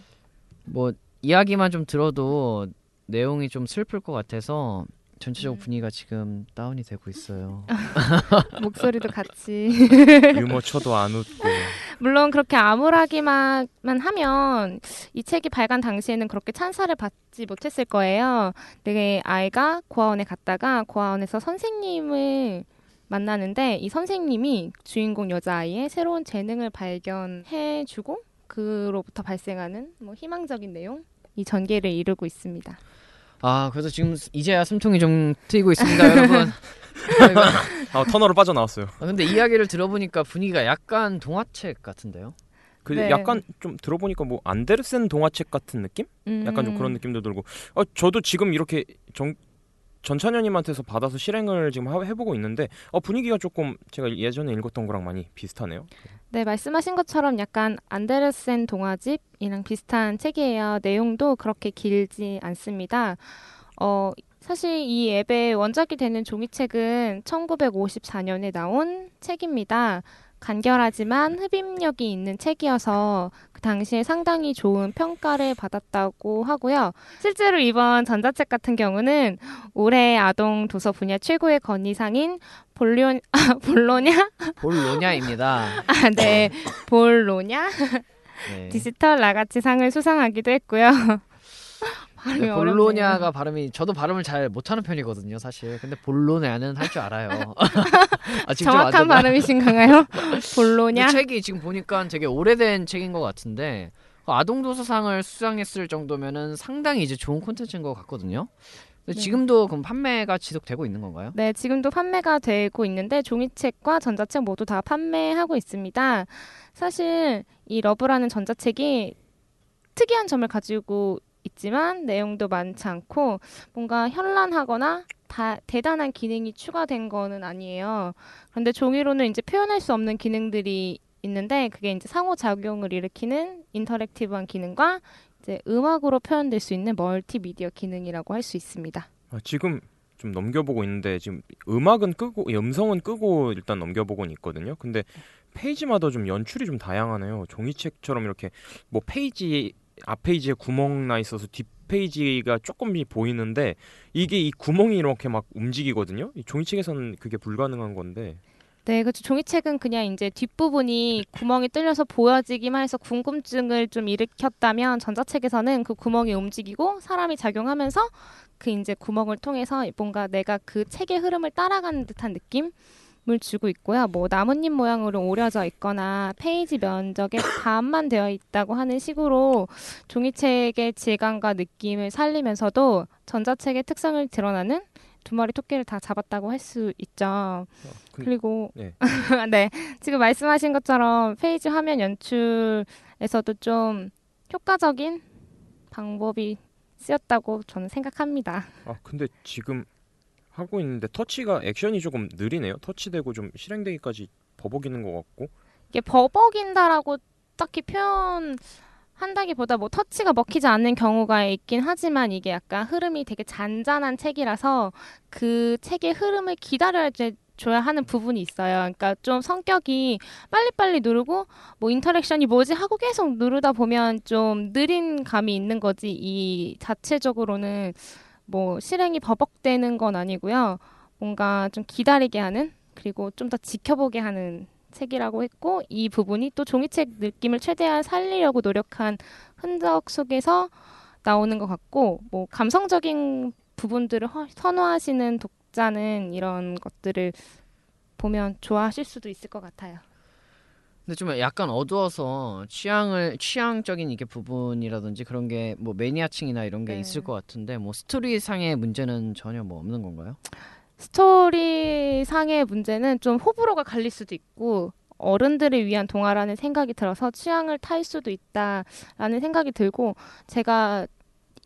뭐 이야기만 좀 들어도 내용이 좀 슬플 것 같아서 전체적 네. 분위기가 지금 다운이 되고 있어요. *laughs* 목소리도 같이. 유머 쳐도 안 웃고. 물론 그렇게 암울하기만 하면 이 책이 발간 당시에는 그렇게 찬사를 받지 못했을 거예요. 되게 아이가 고아원에 갔다가 고아원에서 선생님을 만나는데 이 선생님이 주인공 여자아이의 새로운 재능을 발견해 주고 그로부터 발생하는 뭐 희망적인 내용 이 전개를 이루고 있습니다. 아 그래서 지금 이제야 숨통이 좀 트이고 있습니다, 여러분. *laughs* 아 터널을 빠져나왔어요. 아, 근데 이야기를 들어보니까 분위기가 약간 동화책 같은데요. 그 네. 약간 좀 들어보니까 뭐 안데르센 동화책 같은 느낌? 약간 좀 그런 느낌도 들고. 어, 저도 지금 이렇게 정 전찬현님한테서 받아서 실행을 지금 하- 해보고 있는데 어, 분위기가 조금 제가 예전에 읽었던 거랑 많이 비슷하네요. 네, 말씀하신 것처럼 약간 안데르센 동화집이랑 비슷한 책이에요. 내용도 그렇게 길지 않습니다. 어, 사실 이 앱의 원작이 되는 종이책은 1954년에 나온 책입니다. 간결하지만 흡입력이 있는 책이어서 그 당시에 상당히 좋은 평가를 받았다고 하고요. 실제로 이번 전자책 같은 경우는 올해 아동 도서 분야 최고의 건의상인 볼리오, *laughs* 아, 볼로냐? 볼로냐입니다. 아, 네. 볼로냐? 네. 디지털 나가치 상을 수상하기도 했고요. 발음이 네, 어렵네요. 볼로냐가 발음이 저도 발음을 잘 못하는 편이거든요, 사실. 근데 볼로냐는 할 줄 알아요. *laughs* 아, 정확한? 발음이신가요? *laughs* 볼로냐? 책이 지금 보니까 되게 오래된 책인 것 같은데 아동 도서상을 수상했을 정도면은 상당히 이제 좋은 콘텐츠인 것 같거든요. 네. 지금도 그럼 판매가 지속되고 있는 건가요? 네, 지금도 판매가 되고 있는데 종이책과 전자책 모두 다 판매하고 있습니다. 사실 이 러브라는 전자책이 특이한 점을 가지고 있지만 내용도 많지 않고 뭔가 현란하거나 다 대단한 기능이 추가된 거는 아니에요. 그런데 종이로는 이제 표현할 수 없는 기능들이 있는데 그게 이제 상호작용을 일으키는 인터랙티브한 기능과 이제 음악으로 표현될 수 있는 멀티미디어 기능이라고 할 수 있습니다. 아, 지금 좀 넘겨보고 있는데 지금 음악은 끄고 음성은 끄고 일단 넘겨보고는 있거든요. 근데 페이지마다 좀 연출이 좀 다양하네요. 종이책처럼 이렇게 뭐 페이지 앞 페이지에 구멍 나 있어서 뒷 페이지가 조금 보이는데 이게 이 구멍이 이렇게 막 움직이거든요. 이 종이책에서는 그게 불가능한 건데 네, 그렇죠. 종이책은 그냥 이제 뒷부분이 *laughs* 구멍이 뚫려서 보여지기만 해서 궁금증을 좀 일으켰다면 전자책에서는 그 구멍이 움직이고 사람이 작용하면서 그 이제 구멍을 통해서 뭔가 내가 그 책의 흐름을 따라가는 듯한 느낌? 주고 있고요. 뭐 나뭇잎 모양으로 오려져 있거나 페이지 면적의 *coughs* 반만 되어 있다고 하는 식으로 종이책의 질감과 느낌을 살리면서도 전자책의 특성을 드러나는 두 마리 토끼를 다 잡았다고 할 수 있죠. 근- 그리고 네. *laughs* 네 지금 말씀하신 것처럼 페이지 화면 연출에서도 좀 효과적인 방법이 쓰였다고 저는 생각합니다. 아 근데 지금 하고 있는데 터치가 액션이 조금 느리네요. 터치되고 좀 실행되기까지 버벅이는 것 같고. 이게 버벅인다라고 딱히 표현 한다기보다 뭐 터치가 먹히지 않는 경우가 있긴 하지만 이게 약간 흐름이 되게 잔잔한 책이라서 그 책의 흐름을 기다려야 줘야 하는 부분이 있어요. 그러니까 좀 성격이 빨리빨리 누르고 뭐 인터랙션이 뭐지 하고 계속 누르다 보면 좀 느린 감이 있는 거지 이 자체적으로는 뭐 실행이 버벅대는 건 아니고요. 뭔가 좀 기다리게 하는 그리고 좀 더 지켜보게 하는 책이라고 했고 이 부분이 또 종이책 느낌을 최대한 살리려고 노력한 흔적 속에서 나오는 것 같고 뭐 감성적인 부분들을 허- 선호하시는 독자는 이런 것들을 보면 좋아하실 수도 있을 것 같아요. 근데 좀 약간 어두워서 취향을 취향적인 이게 부분이라든지 그런 게 뭐 매니아층이나 이런 게 네. 있을 것 같은데 뭐 스토리상의 문제는 전혀 뭐 없는 건가요? 스토리 상의 문제는 좀 호불호가 갈릴 수도 있고 어른들을 위한 동화라는 생각이 들어서 취향을 탈 수도 있다라는 생각이 들고 제가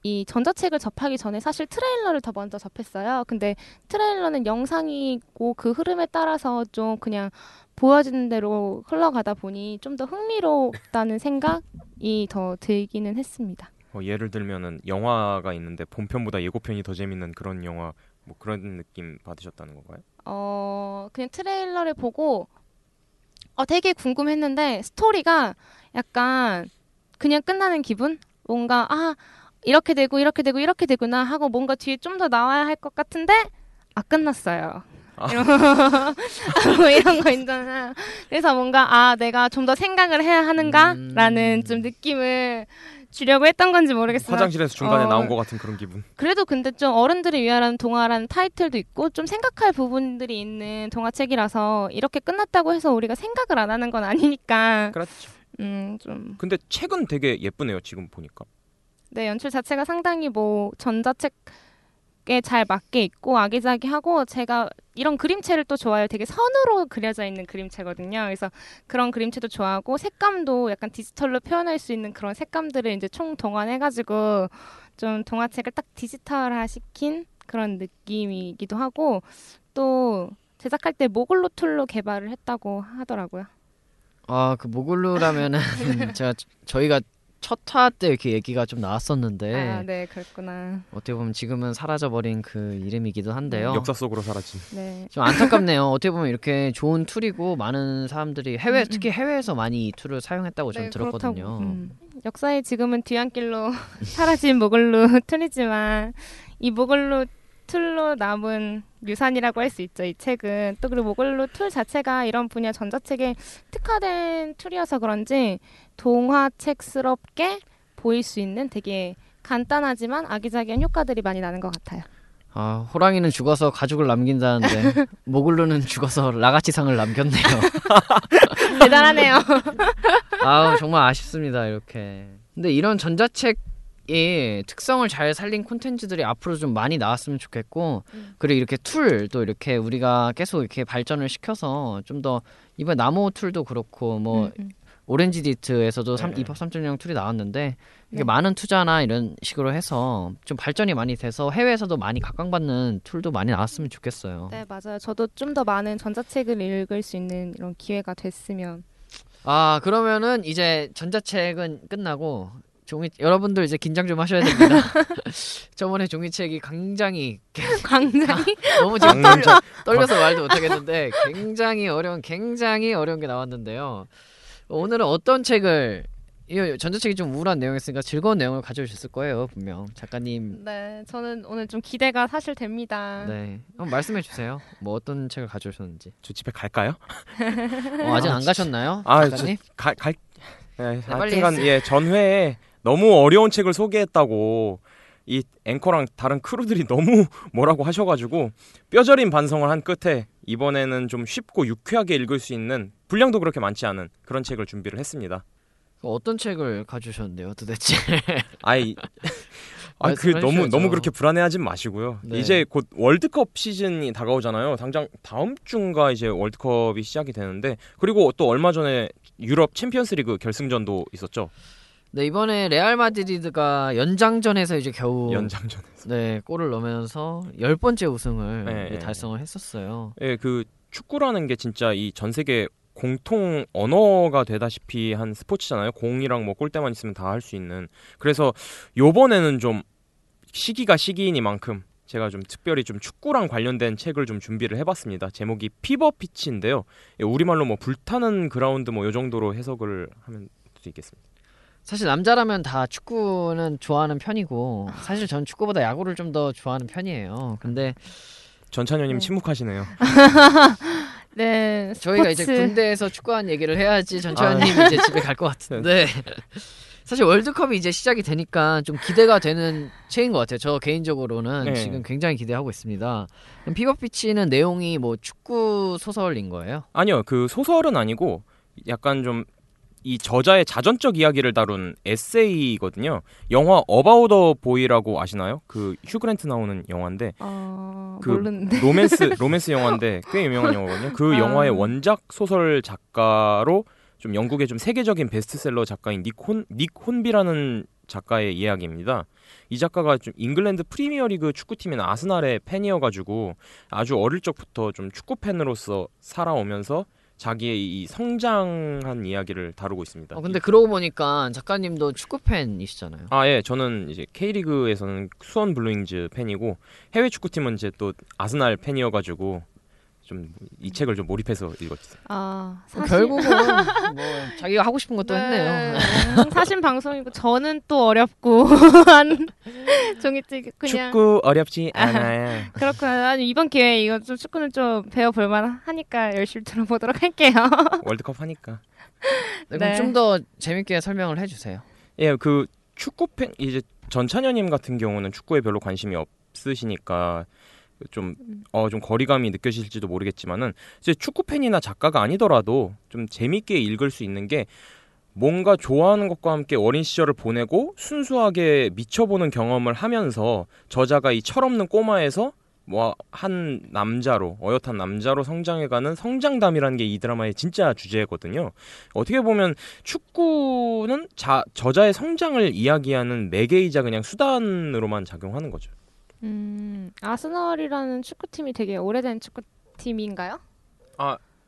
이 전자책을 접하기 전에 사실 트레일러를 더 먼저 접했어요. 근데 트레일러는 영상이고 그 흐름에 따라서 좀 그냥 보여지는 대로 흘러가다 보니 좀 더 흥미롭다는 생각이 더 들기는 했습니다. 뭐 예를 들면은 영화가 있는데 본편보다 예고편이 더 재밌는 그런 영화 뭐 그런 느낌 받으셨다는 건가요? 어, 그냥 트레일러를 보고 어, 되게 궁금했는데 스토리가 약간 그냥 끝나는 기분? 뭔가 아, 이렇게 되고 이렇게 되고 이렇게 되구나 하고 뭔가 뒤에 좀 더 나와야 할 것 같은데 아, 끝났어요. 아. 이런, *laughs* 뭐 이런 거 있잖아. 그래서 뭔가 아, 내가 좀 더 생각을 해야 하는가라는 좀 느낌을 주려고 했던 건지 모르겠어요. 화장실에서 중간에 어, 나온 것 같은 그런 기분. 그래도 근데 좀 어른들을 위한 동화라는 타이틀도 있고 좀 생각할 부분들이 있는 동화책이라서 이렇게 끝났다고 해서 우리가 생각을 안 하는 건 아니니까 그렇죠. 음 좀 근데 책은 되게 예쁘네요. 지금 보니까. 네, 연출 자체가 상당히 뭐 전자책 에 잘 맞게 있고 아기자기하고 제가 이런 그림체를 또 좋아해요. 되게 선으로 그려져 있는 그림체거든요. 그래서 그런 그림체도 좋아하고 색감도 약간 디지털로 표현할 수 있는 그런 색감들을 이제 총 동원해가지고 좀 동화책을 딱 디지털화 시킨 그런 느낌이기도 하고 또 제작할 때 모글루 툴로 개발을 했다고 하더라고요. 아 그 모글루라면은 *laughs* 제가 저희가 첫화때 이렇게 얘기가 좀 나왔었는데 아, 네, 그랬구나. 어떻게 보면 지금은 사라져버린 그 이름이기도 한데요. 역사 속으로 사라진. 네. 좀 안타깝네요. 어떻게 보면 이렇게 좋은 툴이고 많은 사람들이 해외 특히 해외에서 많이 이 툴을 사용했다고 저는 네, 들었거든요. 그렇다고, 음. 역사에 지금은 뒤안길로 *laughs* 사라진 모글루 툴이지만 이 모글루 툴로 남은 유산이라고 할 수 있죠. 이 책은 또 그리고 모글루 툴 자체가 이런 분야 전자책에 특화된 툴이어서 그런지 동화책스럽게 보일 수 있는 되게 간단하지만 아기자기한 효과들이 많이 나는 것 같아요. 아 호랑이는 죽어서 가죽을 남긴다는데 *laughs* 모글루는 죽어서 라가치상을 남겼네요. *laughs* 대단하네요. *laughs* 아우 정말 아쉽습니다 이렇게. 근데 이런 전자책 의 특성을 잘 살린 콘텐츠들이 앞으로 좀 많이 나왔으면 좋겠고 그리고 이렇게 툴도 이렇게 우리가 계속 이렇게 발전을 시켜서 좀 더 이번 나모 툴도 그렇고 뭐 음, 오렌지디지트에서도 삼 네. EPUB 3.0 툴이 나왔는데 이게 네. 많은 투자나 이런 식으로 해서 좀 발전이 많이 돼서 해외에서도 많이 각광받는 툴도 많이 나왔으면 좋겠어요. 네 맞아요. 저도 좀 더 많은 전자책을 읽을 수 있는 이런 기회가 됐으면 아 그러면은 이제 전자책은 끝나고 종이 여러분들 이제 긴장 좀 하셔야 됩니다. *laughs* 저번에 종이책이 굉장히 *laughs* 굉장히 *laughs* 너무 지금 떨려, 떨려서 말도 못하겠는데 굉장히 어려운 굉장히 어려운 게 나왔는데요. 오늘은 어떤 책을 이 전자책이 좀 우울한 내용이었으니까 즐거운 내용을 가져오셨을 거예요 분명 작가님. 네 저는 오늘 좀 기대가 사실 됩니다. 네, 한번 말씀해 주세요. 뭐 어떤 책을 가져오셨는지. 저 집에 갈까요? 어, 아직 안 가셨나요, 아, 작가님? 갈 갈. 네, 빨리 하여튼간 예 전회에 너무 어려운 책을 소개했다고 이 앵커랑 다른 크루들이 *laughs* 너무 뭐라고 하셔가지고 뼈저린 반성을 한 끝에 이번에는 좀 쉽고 유쾌하게 읽을 수 있는 분량도 그렇게 많지 않은 그런 책을 준비를 했습니다. 어떤 책을 가져오셨는데요, 도대체? *laughs* 아이, *laughs* 아, 그 너무 해주셔야죠. 너무 그렇게 불안해하진 마시고요. 네. 이제 곧 월드컵 시즌이 다가오잖아요. 당장 다음 주인가 이제 월드컵이 시작이 되는데 그리고 또 얼마 전에 유럽 챔피언스리그 결승전도 있었죠. 네, 이번에 레알 마드리드가 연장전에서 이제 겨우 연장전에서. 네, 골을 넣으면서 열 번째 우승을 네, 네. 달성을 했었어요. 예, 그 축구라는 게 진짜 이 전 세계 공통 언어가 되다시피 한 스포츠잖아요. 공이랑 뭐 골대만 있으면 다 할 수 있는. 그래서 요번에는 좀 시기가 시기이니만큼 제가 좀 특별히 좀 축구랑 관련된 책을 좀 준비를 해봤습니다. 제목이 피버 피치인데요. 예, 우리말로 뭐 불타는 그라운드 뭐 요 정도로 해석을 하면 수 있겠습니다. 사실 남자라면 다 축구는 좋아하는 편이고 사실 전 축구보다 야구를 좀 더 좋아하는 편이에요. 근데 전찬현님 네. 침묵하시네요. *laughs* 네, 저희가 이제 스포츠. 군대에서 축구한 얘기를 해야지 전철님 아. 이제 집에 갈 것 같은데 *laughs* 사실 월드컵이 이제 시작이 되니까 좀 기대가 되는 책인 것 같아요. 저 개인적으로는 네. 지금 굉장히 기대하고 있습니다. 피버피치는 내용이 뭐 축구 소설인 거예요? 아니요, 그 소설은 아니고 약간 좀 이 저자의 자전적 이야기를 다룬 에세이거든요. 영화 About the Boy라고 아시나요? 그 휴그랜트 나오는 영화인데 어, 그 모르는데. 로맨스 *laughs* 로맨스 영화인데 꽤 유명한 영화거든요. 그 아. 영화의 원작 소설 작가로 좀 영국의 좀 세계적인 베스트셀러 작가인 닉혼 닉 혼비라는 작가의 이야기입니다. 이 작가가 좀 잉글랜드 프리미어리그 축구팀인 아스날의 팬이어가지고 아주 어릴 적부터 좀 축구 팬으로서 살아오면서 자기의 이 성장한 이야기를 다루고 있습니다. 어, 근데 그러고 보니까 작가님도 축구 팬이시잖아요. 아, 예. 저는 이제 K리그에서는 수원 블루윙즈 팬이고 해외 축구팀은 이제 또 아스날 팬이어가지고 좀 이 책을 좀 몰입해서 읽었어요. 아, 사실 결국은 *laughs* 뭐 자기가 하고 싶은 것도 했네요. 네, 사실 방송이고 저는 또 어렵고 *laughs* 한 종이책 그냥 축구 어렵지 않아요. *laughs* 그렇구나. 아니, 이번 기회에 이거 좀 축구는 좀 배워볼 만 하니까 열심히 들어보도록 할게요. 월드컵 하니까. 네, 그럼 네. 좀더 재밌게 설명을 해주세요. 예, 그 축구 팬 이제 전찬현님 같은 경우는 축구에 별로 관심이 없으시니까 좀 어 좀 거리감이 느껴지실지도 모르겠지만은 이제 축구 팬이나 작가가 아니더라도 좀 재밌게 읽을 수 있는 게 뭔가 좋아하는 것과 함께 어린 시절을 보내고 순수하게 미쳐보는 경험을 하면서 저자가 이 철없는 꼬마에서 뭐 한 남자로 어엿한 남자로 성장해가는 성장담이라는 게 이 드라마의 진짜 주제거든요. 어떻게 보면 축구는 자, 저자의 성장을 이야기하는 매개이자 그냥 수단으로만 작용하는 거죠. 음, 아스널이라는 축구팀이 되게 오래된 축구팀인가요?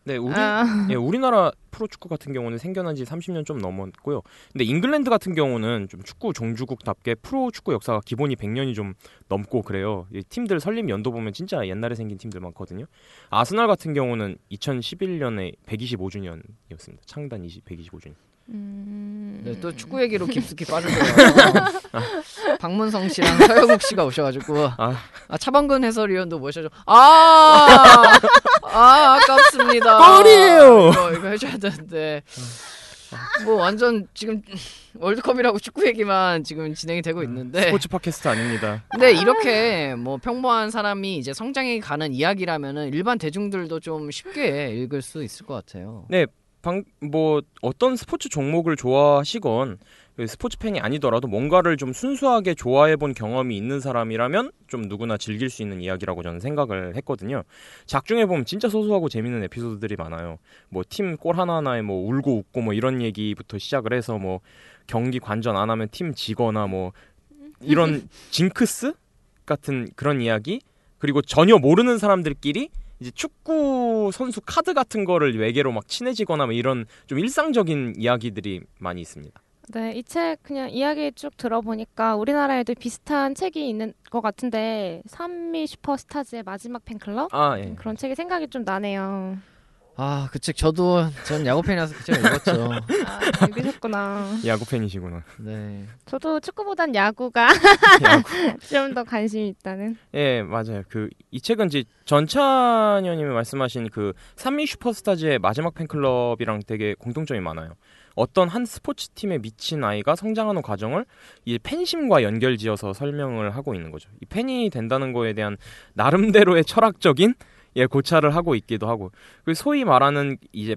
네, 우리 아. 예, 우리나라 프로축구 같은 경우는 생겨난 지 30년 좀 넘었고요. 근데 잉글랜드 같은 경우는 좀 축구 종주국답게 프로축구 역사가 기본이 100년이 좀 넘고 그래요. 이 팀들 설립 연도 보면 진짜 옛날에 생긴 팀들 많거든요. 아스날 같은 경우는 2011년에 125주년이었습니다. 창단 20, 125주년. 음. 네, 또 축구 얘기로 깊숙이 빠져들어요. *laughs* *laughs* 박문성 씨랑 서영욱 씨가 오셔가지고 아. 아, 차범근 해설위원도 모셔줘. 아, 아 아깝습니다. 골이에요! 이거, 이거 해줘야 되는데 뭐 완전 지금 월드컵이라고 축구 얘기만 지금 진행이 되고 있는데 스포츠 팟캐스트 아닙니다. 근데 이렇게 뭐 평범한 사람이 이제 성장해 가는 이야기라면은 일반 대중들도 좀 쉽게 읽을 수 있을 것 같아요. 네, 방, 뭐 어떤 스포츠 종목을 좋아하시건 그 스포츠 팬이 아니더라도 뭔가를 좀 순수하게 좋아해 본 경험이 있는 사람이라면 좀 누구나 즐길 수 있는 이야기라고 저는 생각을 했거든요. 작중에 보면 진짜 소소하고 재밌는 에피소드들이 많아요. 뭐 팀 골 하나하나에 뭐 울고 웃고 뭐 이런 얘기부터 시작을 해서 뭐 경기 관전 안 하면 팀 지거나 뭐 이런 *laughs* 징크스 같은 그런 이야기 그리고 전혀 모르는 사람들끼리 이제 축구 선수 카드 같은 거를 외계로 막 친해지거나 뭐 이런 좀 일상적인 이야기들이 많이 있습니다. 네, 이 책 그냥 이야기 쭉 들어보니까 우리나라에도 비슷한 책이 있는 것 같은데 산미 슈퍼스타즈의 마지막 팬클럽 아 예. 그런 책이 생각이 좀 나네요. 아 그 책 저도 전 야구 팬이라서 그책 읽었죠. 아, 읽으셨구나. 야구 팬이시구나. 네. 저도 축구보단 야구가 *laughs* 좀 더 관심이 있다는. 예, 맞아요. 그 이 책은 이제 전찬현님이 말씀하신 그 산미 슈퍼스타즈의 마지막 팬클럽이랑 되게 공통점이 많아요. 어떤 한 스포츠 팀에 미친 아이가 성장하는 과정을 이 팬심과 연결지어서 설명을 하고 있는 거죠. 이 팬이 된다는 거에 대한 나름대로의 철학적인 예 고찰을 하고 있기도 하고 그 소위 말하는 이제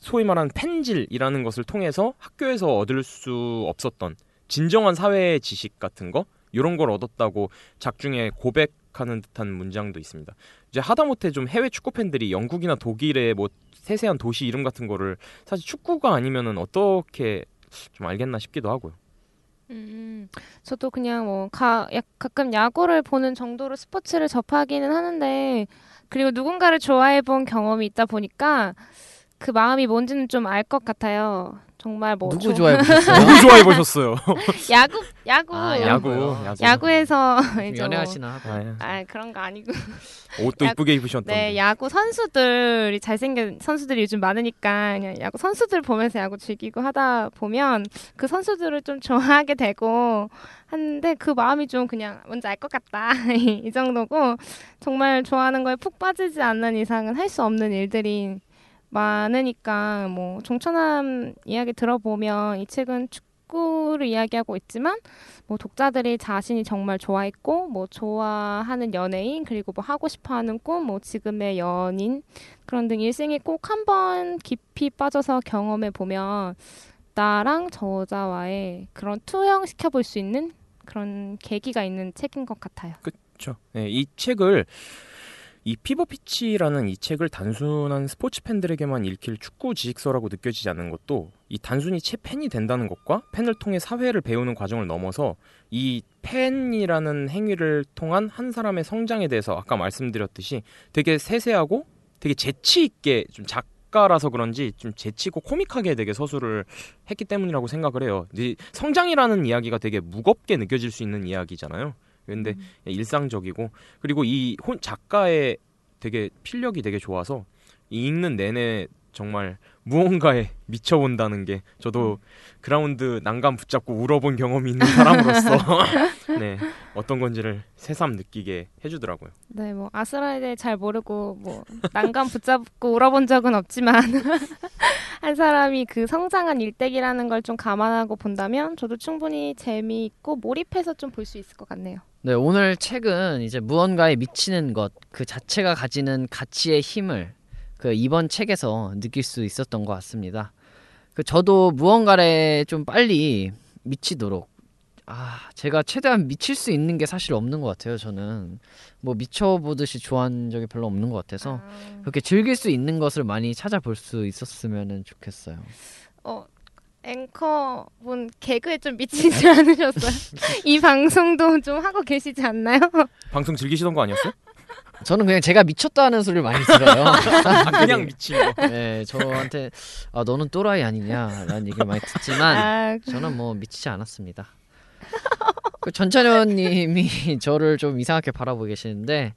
소위 말하는 팬질이라는 것을 통해서 학교에서 얻을 수 없었던 진정한 사회 지식 같은 거 이런 걸 얻었다고 작중에 고백하는 듯한 문장도 있습니다. 이제 하다못해 좀 해외 축구 팬들이 영국이나 독일의 뭐 세세한 도시 이름 같은 거를 사실 축구가 아니면은 어떻게 좀 알겠나 싶기도 하고요. 음, 저도 그냥 뭐 가, 야, 가끔 야구를 보는 정도로 스포츠를 접하기는 하는데 그리고 누군가를 좋아해 본 경험이 있다 보니까 그 마음이 뭔지는 좀 알 것 같아요. 정말 뭐 누구 좀- 좋아해 *laughs* 보셨어요? 누구 좋아해 보셨어요? *laughs* 야구 야구 아, 야구? 야구. 야구에서 좀 이제 연애하시나 하고. 아, 뭐, 아 그런 거 아니고 옷도 야- 이쁘게 입으셨던데. 네 야구 선수들이 잘생긴 선수들이 요즘 많으니까 그냥 야구 선수들 보면서 야구 즐기고 하다 보면 그 선수들을 좀 좋아하게 되고 하는데 그 마음이 좀 그냥 뭔지 알 것 같다 *laughs* 이 정도고 정말 좋아하는 거에 푹 빠지지 않는 이상은 할 수 없는 일들이 많으니까 뭐 종천함 이야기 들어보면 이 책은 축구를 이야기하고 있지만 뭐 독자들이 자신이 정말 좋아했고 뭐 좋아하는 연예인 그리고 뭐 하고 싶어하는 꿈 뭐 지금의 연인 그런 등 일생에 꼭 한 번 깊이 빠져서 경험해 보면 나랑 저자와의 그런 투영 시켜 볼 수 있는 그런 계기가 있는 책인 것 같아요. 그렇죠. 네, 이 책을 이 피버피치라는 이 책을 단순한 스포츠 팬들에게만 읽힐 축구 지식서라고 느껴지지 않는 것도 이 단순히 채 팬이 된다는 것과 팬을 통해 사회를 배우는 과정을 넘어서 이 팬이라는 행위를 통한 한 사람의 성장에 대해서 아까 말씀드렸듯이 되게 세세하고 되게 재치 있게 좀 작가라서 그런지 좀 재치 있고 코믹하게 되게 서술을 했기 때문이라고 생각을 해요. 이 성장이라는 이야기가 되게 무겁게 느껴질 수 있는 이야기잖아요. 근데 일상적이고. 그리고 이 혼 작가의 되게 필력이 되게 좋아서 이 읽는 내내 정말 무언가에 미쳐본다는 게 저도 그라운드 난간 붙잡고 울어본 경험이 있는 사람으로서 *laughs* *laughs* 네 어떤 건지를 새삼 느끼게 해주더라고요. 네, 뭐 아스라에 대해 잘 모르고 뭐 난간 붙잡고 울어본 적은 없지만 *laughs* 한 사람이 그 성장한 일대기라는 걸 좀 감안하고 본다면 저도 충분히 재미있고 몰입해서 좀 볼 수 있을 것 같네요. 네, 오늘 책은 이제 무언가에 미치는 것, 그 자체가 가지는 가치의 힘을 그 이번 책에서 느낄 수 있었던 것 같습니다. 그 저도 무언가에 좀 빨리 미치도록 아, 제가 최대한 미칠 수 있는 게 사실 없는 것 같아요. 저는 뭐 미쳐보듯이 좋아한 적이 별로 없는 것 같아서 그렇게 즐길 수 있는 것을 많이 찾아볼 수 있었으면 좋겠어요. 어, 앵커분 개그에 좀 미치지 *laughs* 않으셨어요? 이 방송도 좀 하고 계시지 않나요? 방송 즐기시던 거 아니었어요? 저는 그냥 제가 미쳤다는 소리를 많이 들어요. *laughs* 아, 그냥 미친 거. 네, 저한테 아 너는 또라이 아니냐라는 얘기를 많이 듣지만 아, 저는 뭐 미치지 않았습니다. 그 전찬현님이 *laughs* 저를 좀 이상하게 바라보고 계시는데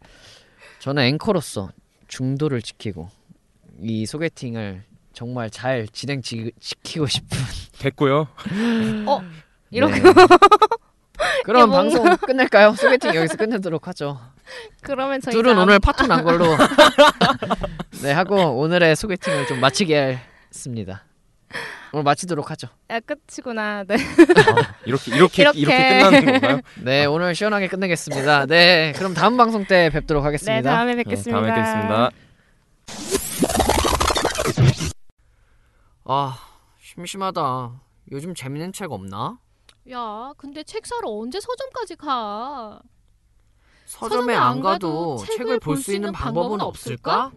저는 앵커로서 중도를 지키고 이 소개팅을 정말 잘 진행 지, 시키고 싶은 됐고요. 어, 이렇게 네. 그럼 뭔가- 방송 끝낼까요? 소개팅 여기서 끝내도록 하죠. 그러면 저희 둘은 오늘 파토 난 걸로 *laughs* 네 하고 오늘의 소개팅을 좀 마치게 했습니다. 오늘 마치도록 하죠. 야, 끝이구나. 네. 이렇게 이렇게 이렇게, 이렇게. 끝나는 건가요? 네 오늘 시원하게 끝내겠습니다. 네 그럼 다음 방송 때 뵙도록 네, 하겠습니다. 다음에 네, 뵙겠습니다. 다음에 뵙겠습니다. 아 심심하다. 요즘 재밌는 책 없나? 야, 근데 책 사러 언제 서점까지 가? 서점에 안 가도 책을 볼 수 있는 방법은 없을까?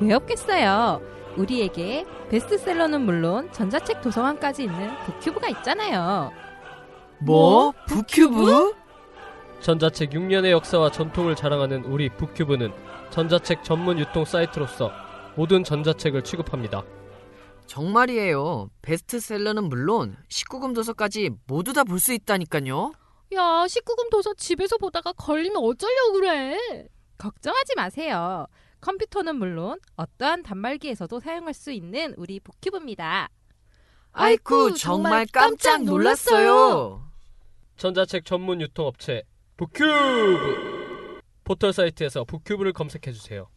왜 없겠어요? 우리에게 베스트셀러는 물론 전자책 도서관까지 있는 북큐브가 있잖아요. 뭐? 북큐브? 전자책 6년의 역사와 전통을 자랑하는 우리 북큐브는 전자책 전문 유통 사이트로서 모든 전자책을 취급합니다. 정말이에요. 베스트셀러는 물론 19금 도서까지 모두 다 볼 수 있다니까요. 야, 19금 도서 집에서 보다가 걸리면 어쩌려고 그래? 걱정하지 마세요. 컴퓨터는 물론 어떠한 단말기에서도 사용할 수 있는 우리 북큐브입니다. 아이쿠 정말 깜짝 놀랐어요. 전자책 전문 유통업체 북큐브 포털 사이트에서 북큐브를 검색해 주세요.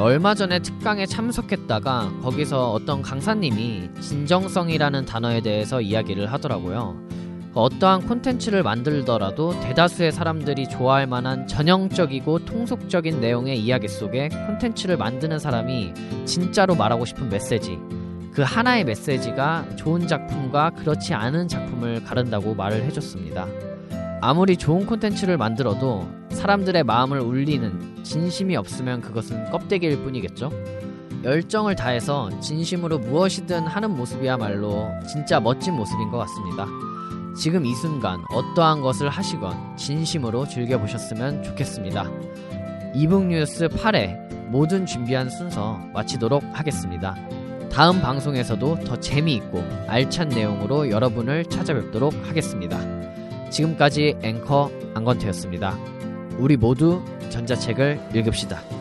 얼마 전에 특강에 참석했다가 거기서 어떤 강사님이 진정성이라는 단어에 대해서 이야기를 하더라고요. 어떠한 콘텐츠를 만들더라도 대다수의 사람들이 좋아할 만한 전형적이고 통속적인 내용의 이야기 속에 콘텐츠를 만드는 사람이 진짜로 말하고 싶은 메시지, 그 하나의 메시지가 좋은 작품과 그렇지 않은 작품을 가른다고 말을 해줬습니다. 아무리 좋은 콘텐츠를 만들어도 사람들의 마음을 울리는 진심이 없으면 그것은 껍데기일 뿐이겠죠? 열정을 다해서 진심으로 무엇이든 하는 모습이야말로 진짜 멋진 모습인 것 같습니다. 지금 이 순간 어떠한 것을 하시건 진심으로 즐겨보셨으면 좋겠습니다. 이북 뉴스 8회 모든 준비한 순서 마치도록 하겠습니다. 다음 방송에서도 더 재미있고 알찬 내용으로 여러분을 찾아뵙도록 하겠습니다. 지금까지 앵커 안건태였습니다. 우리 모두 전자책을 읽읍시다.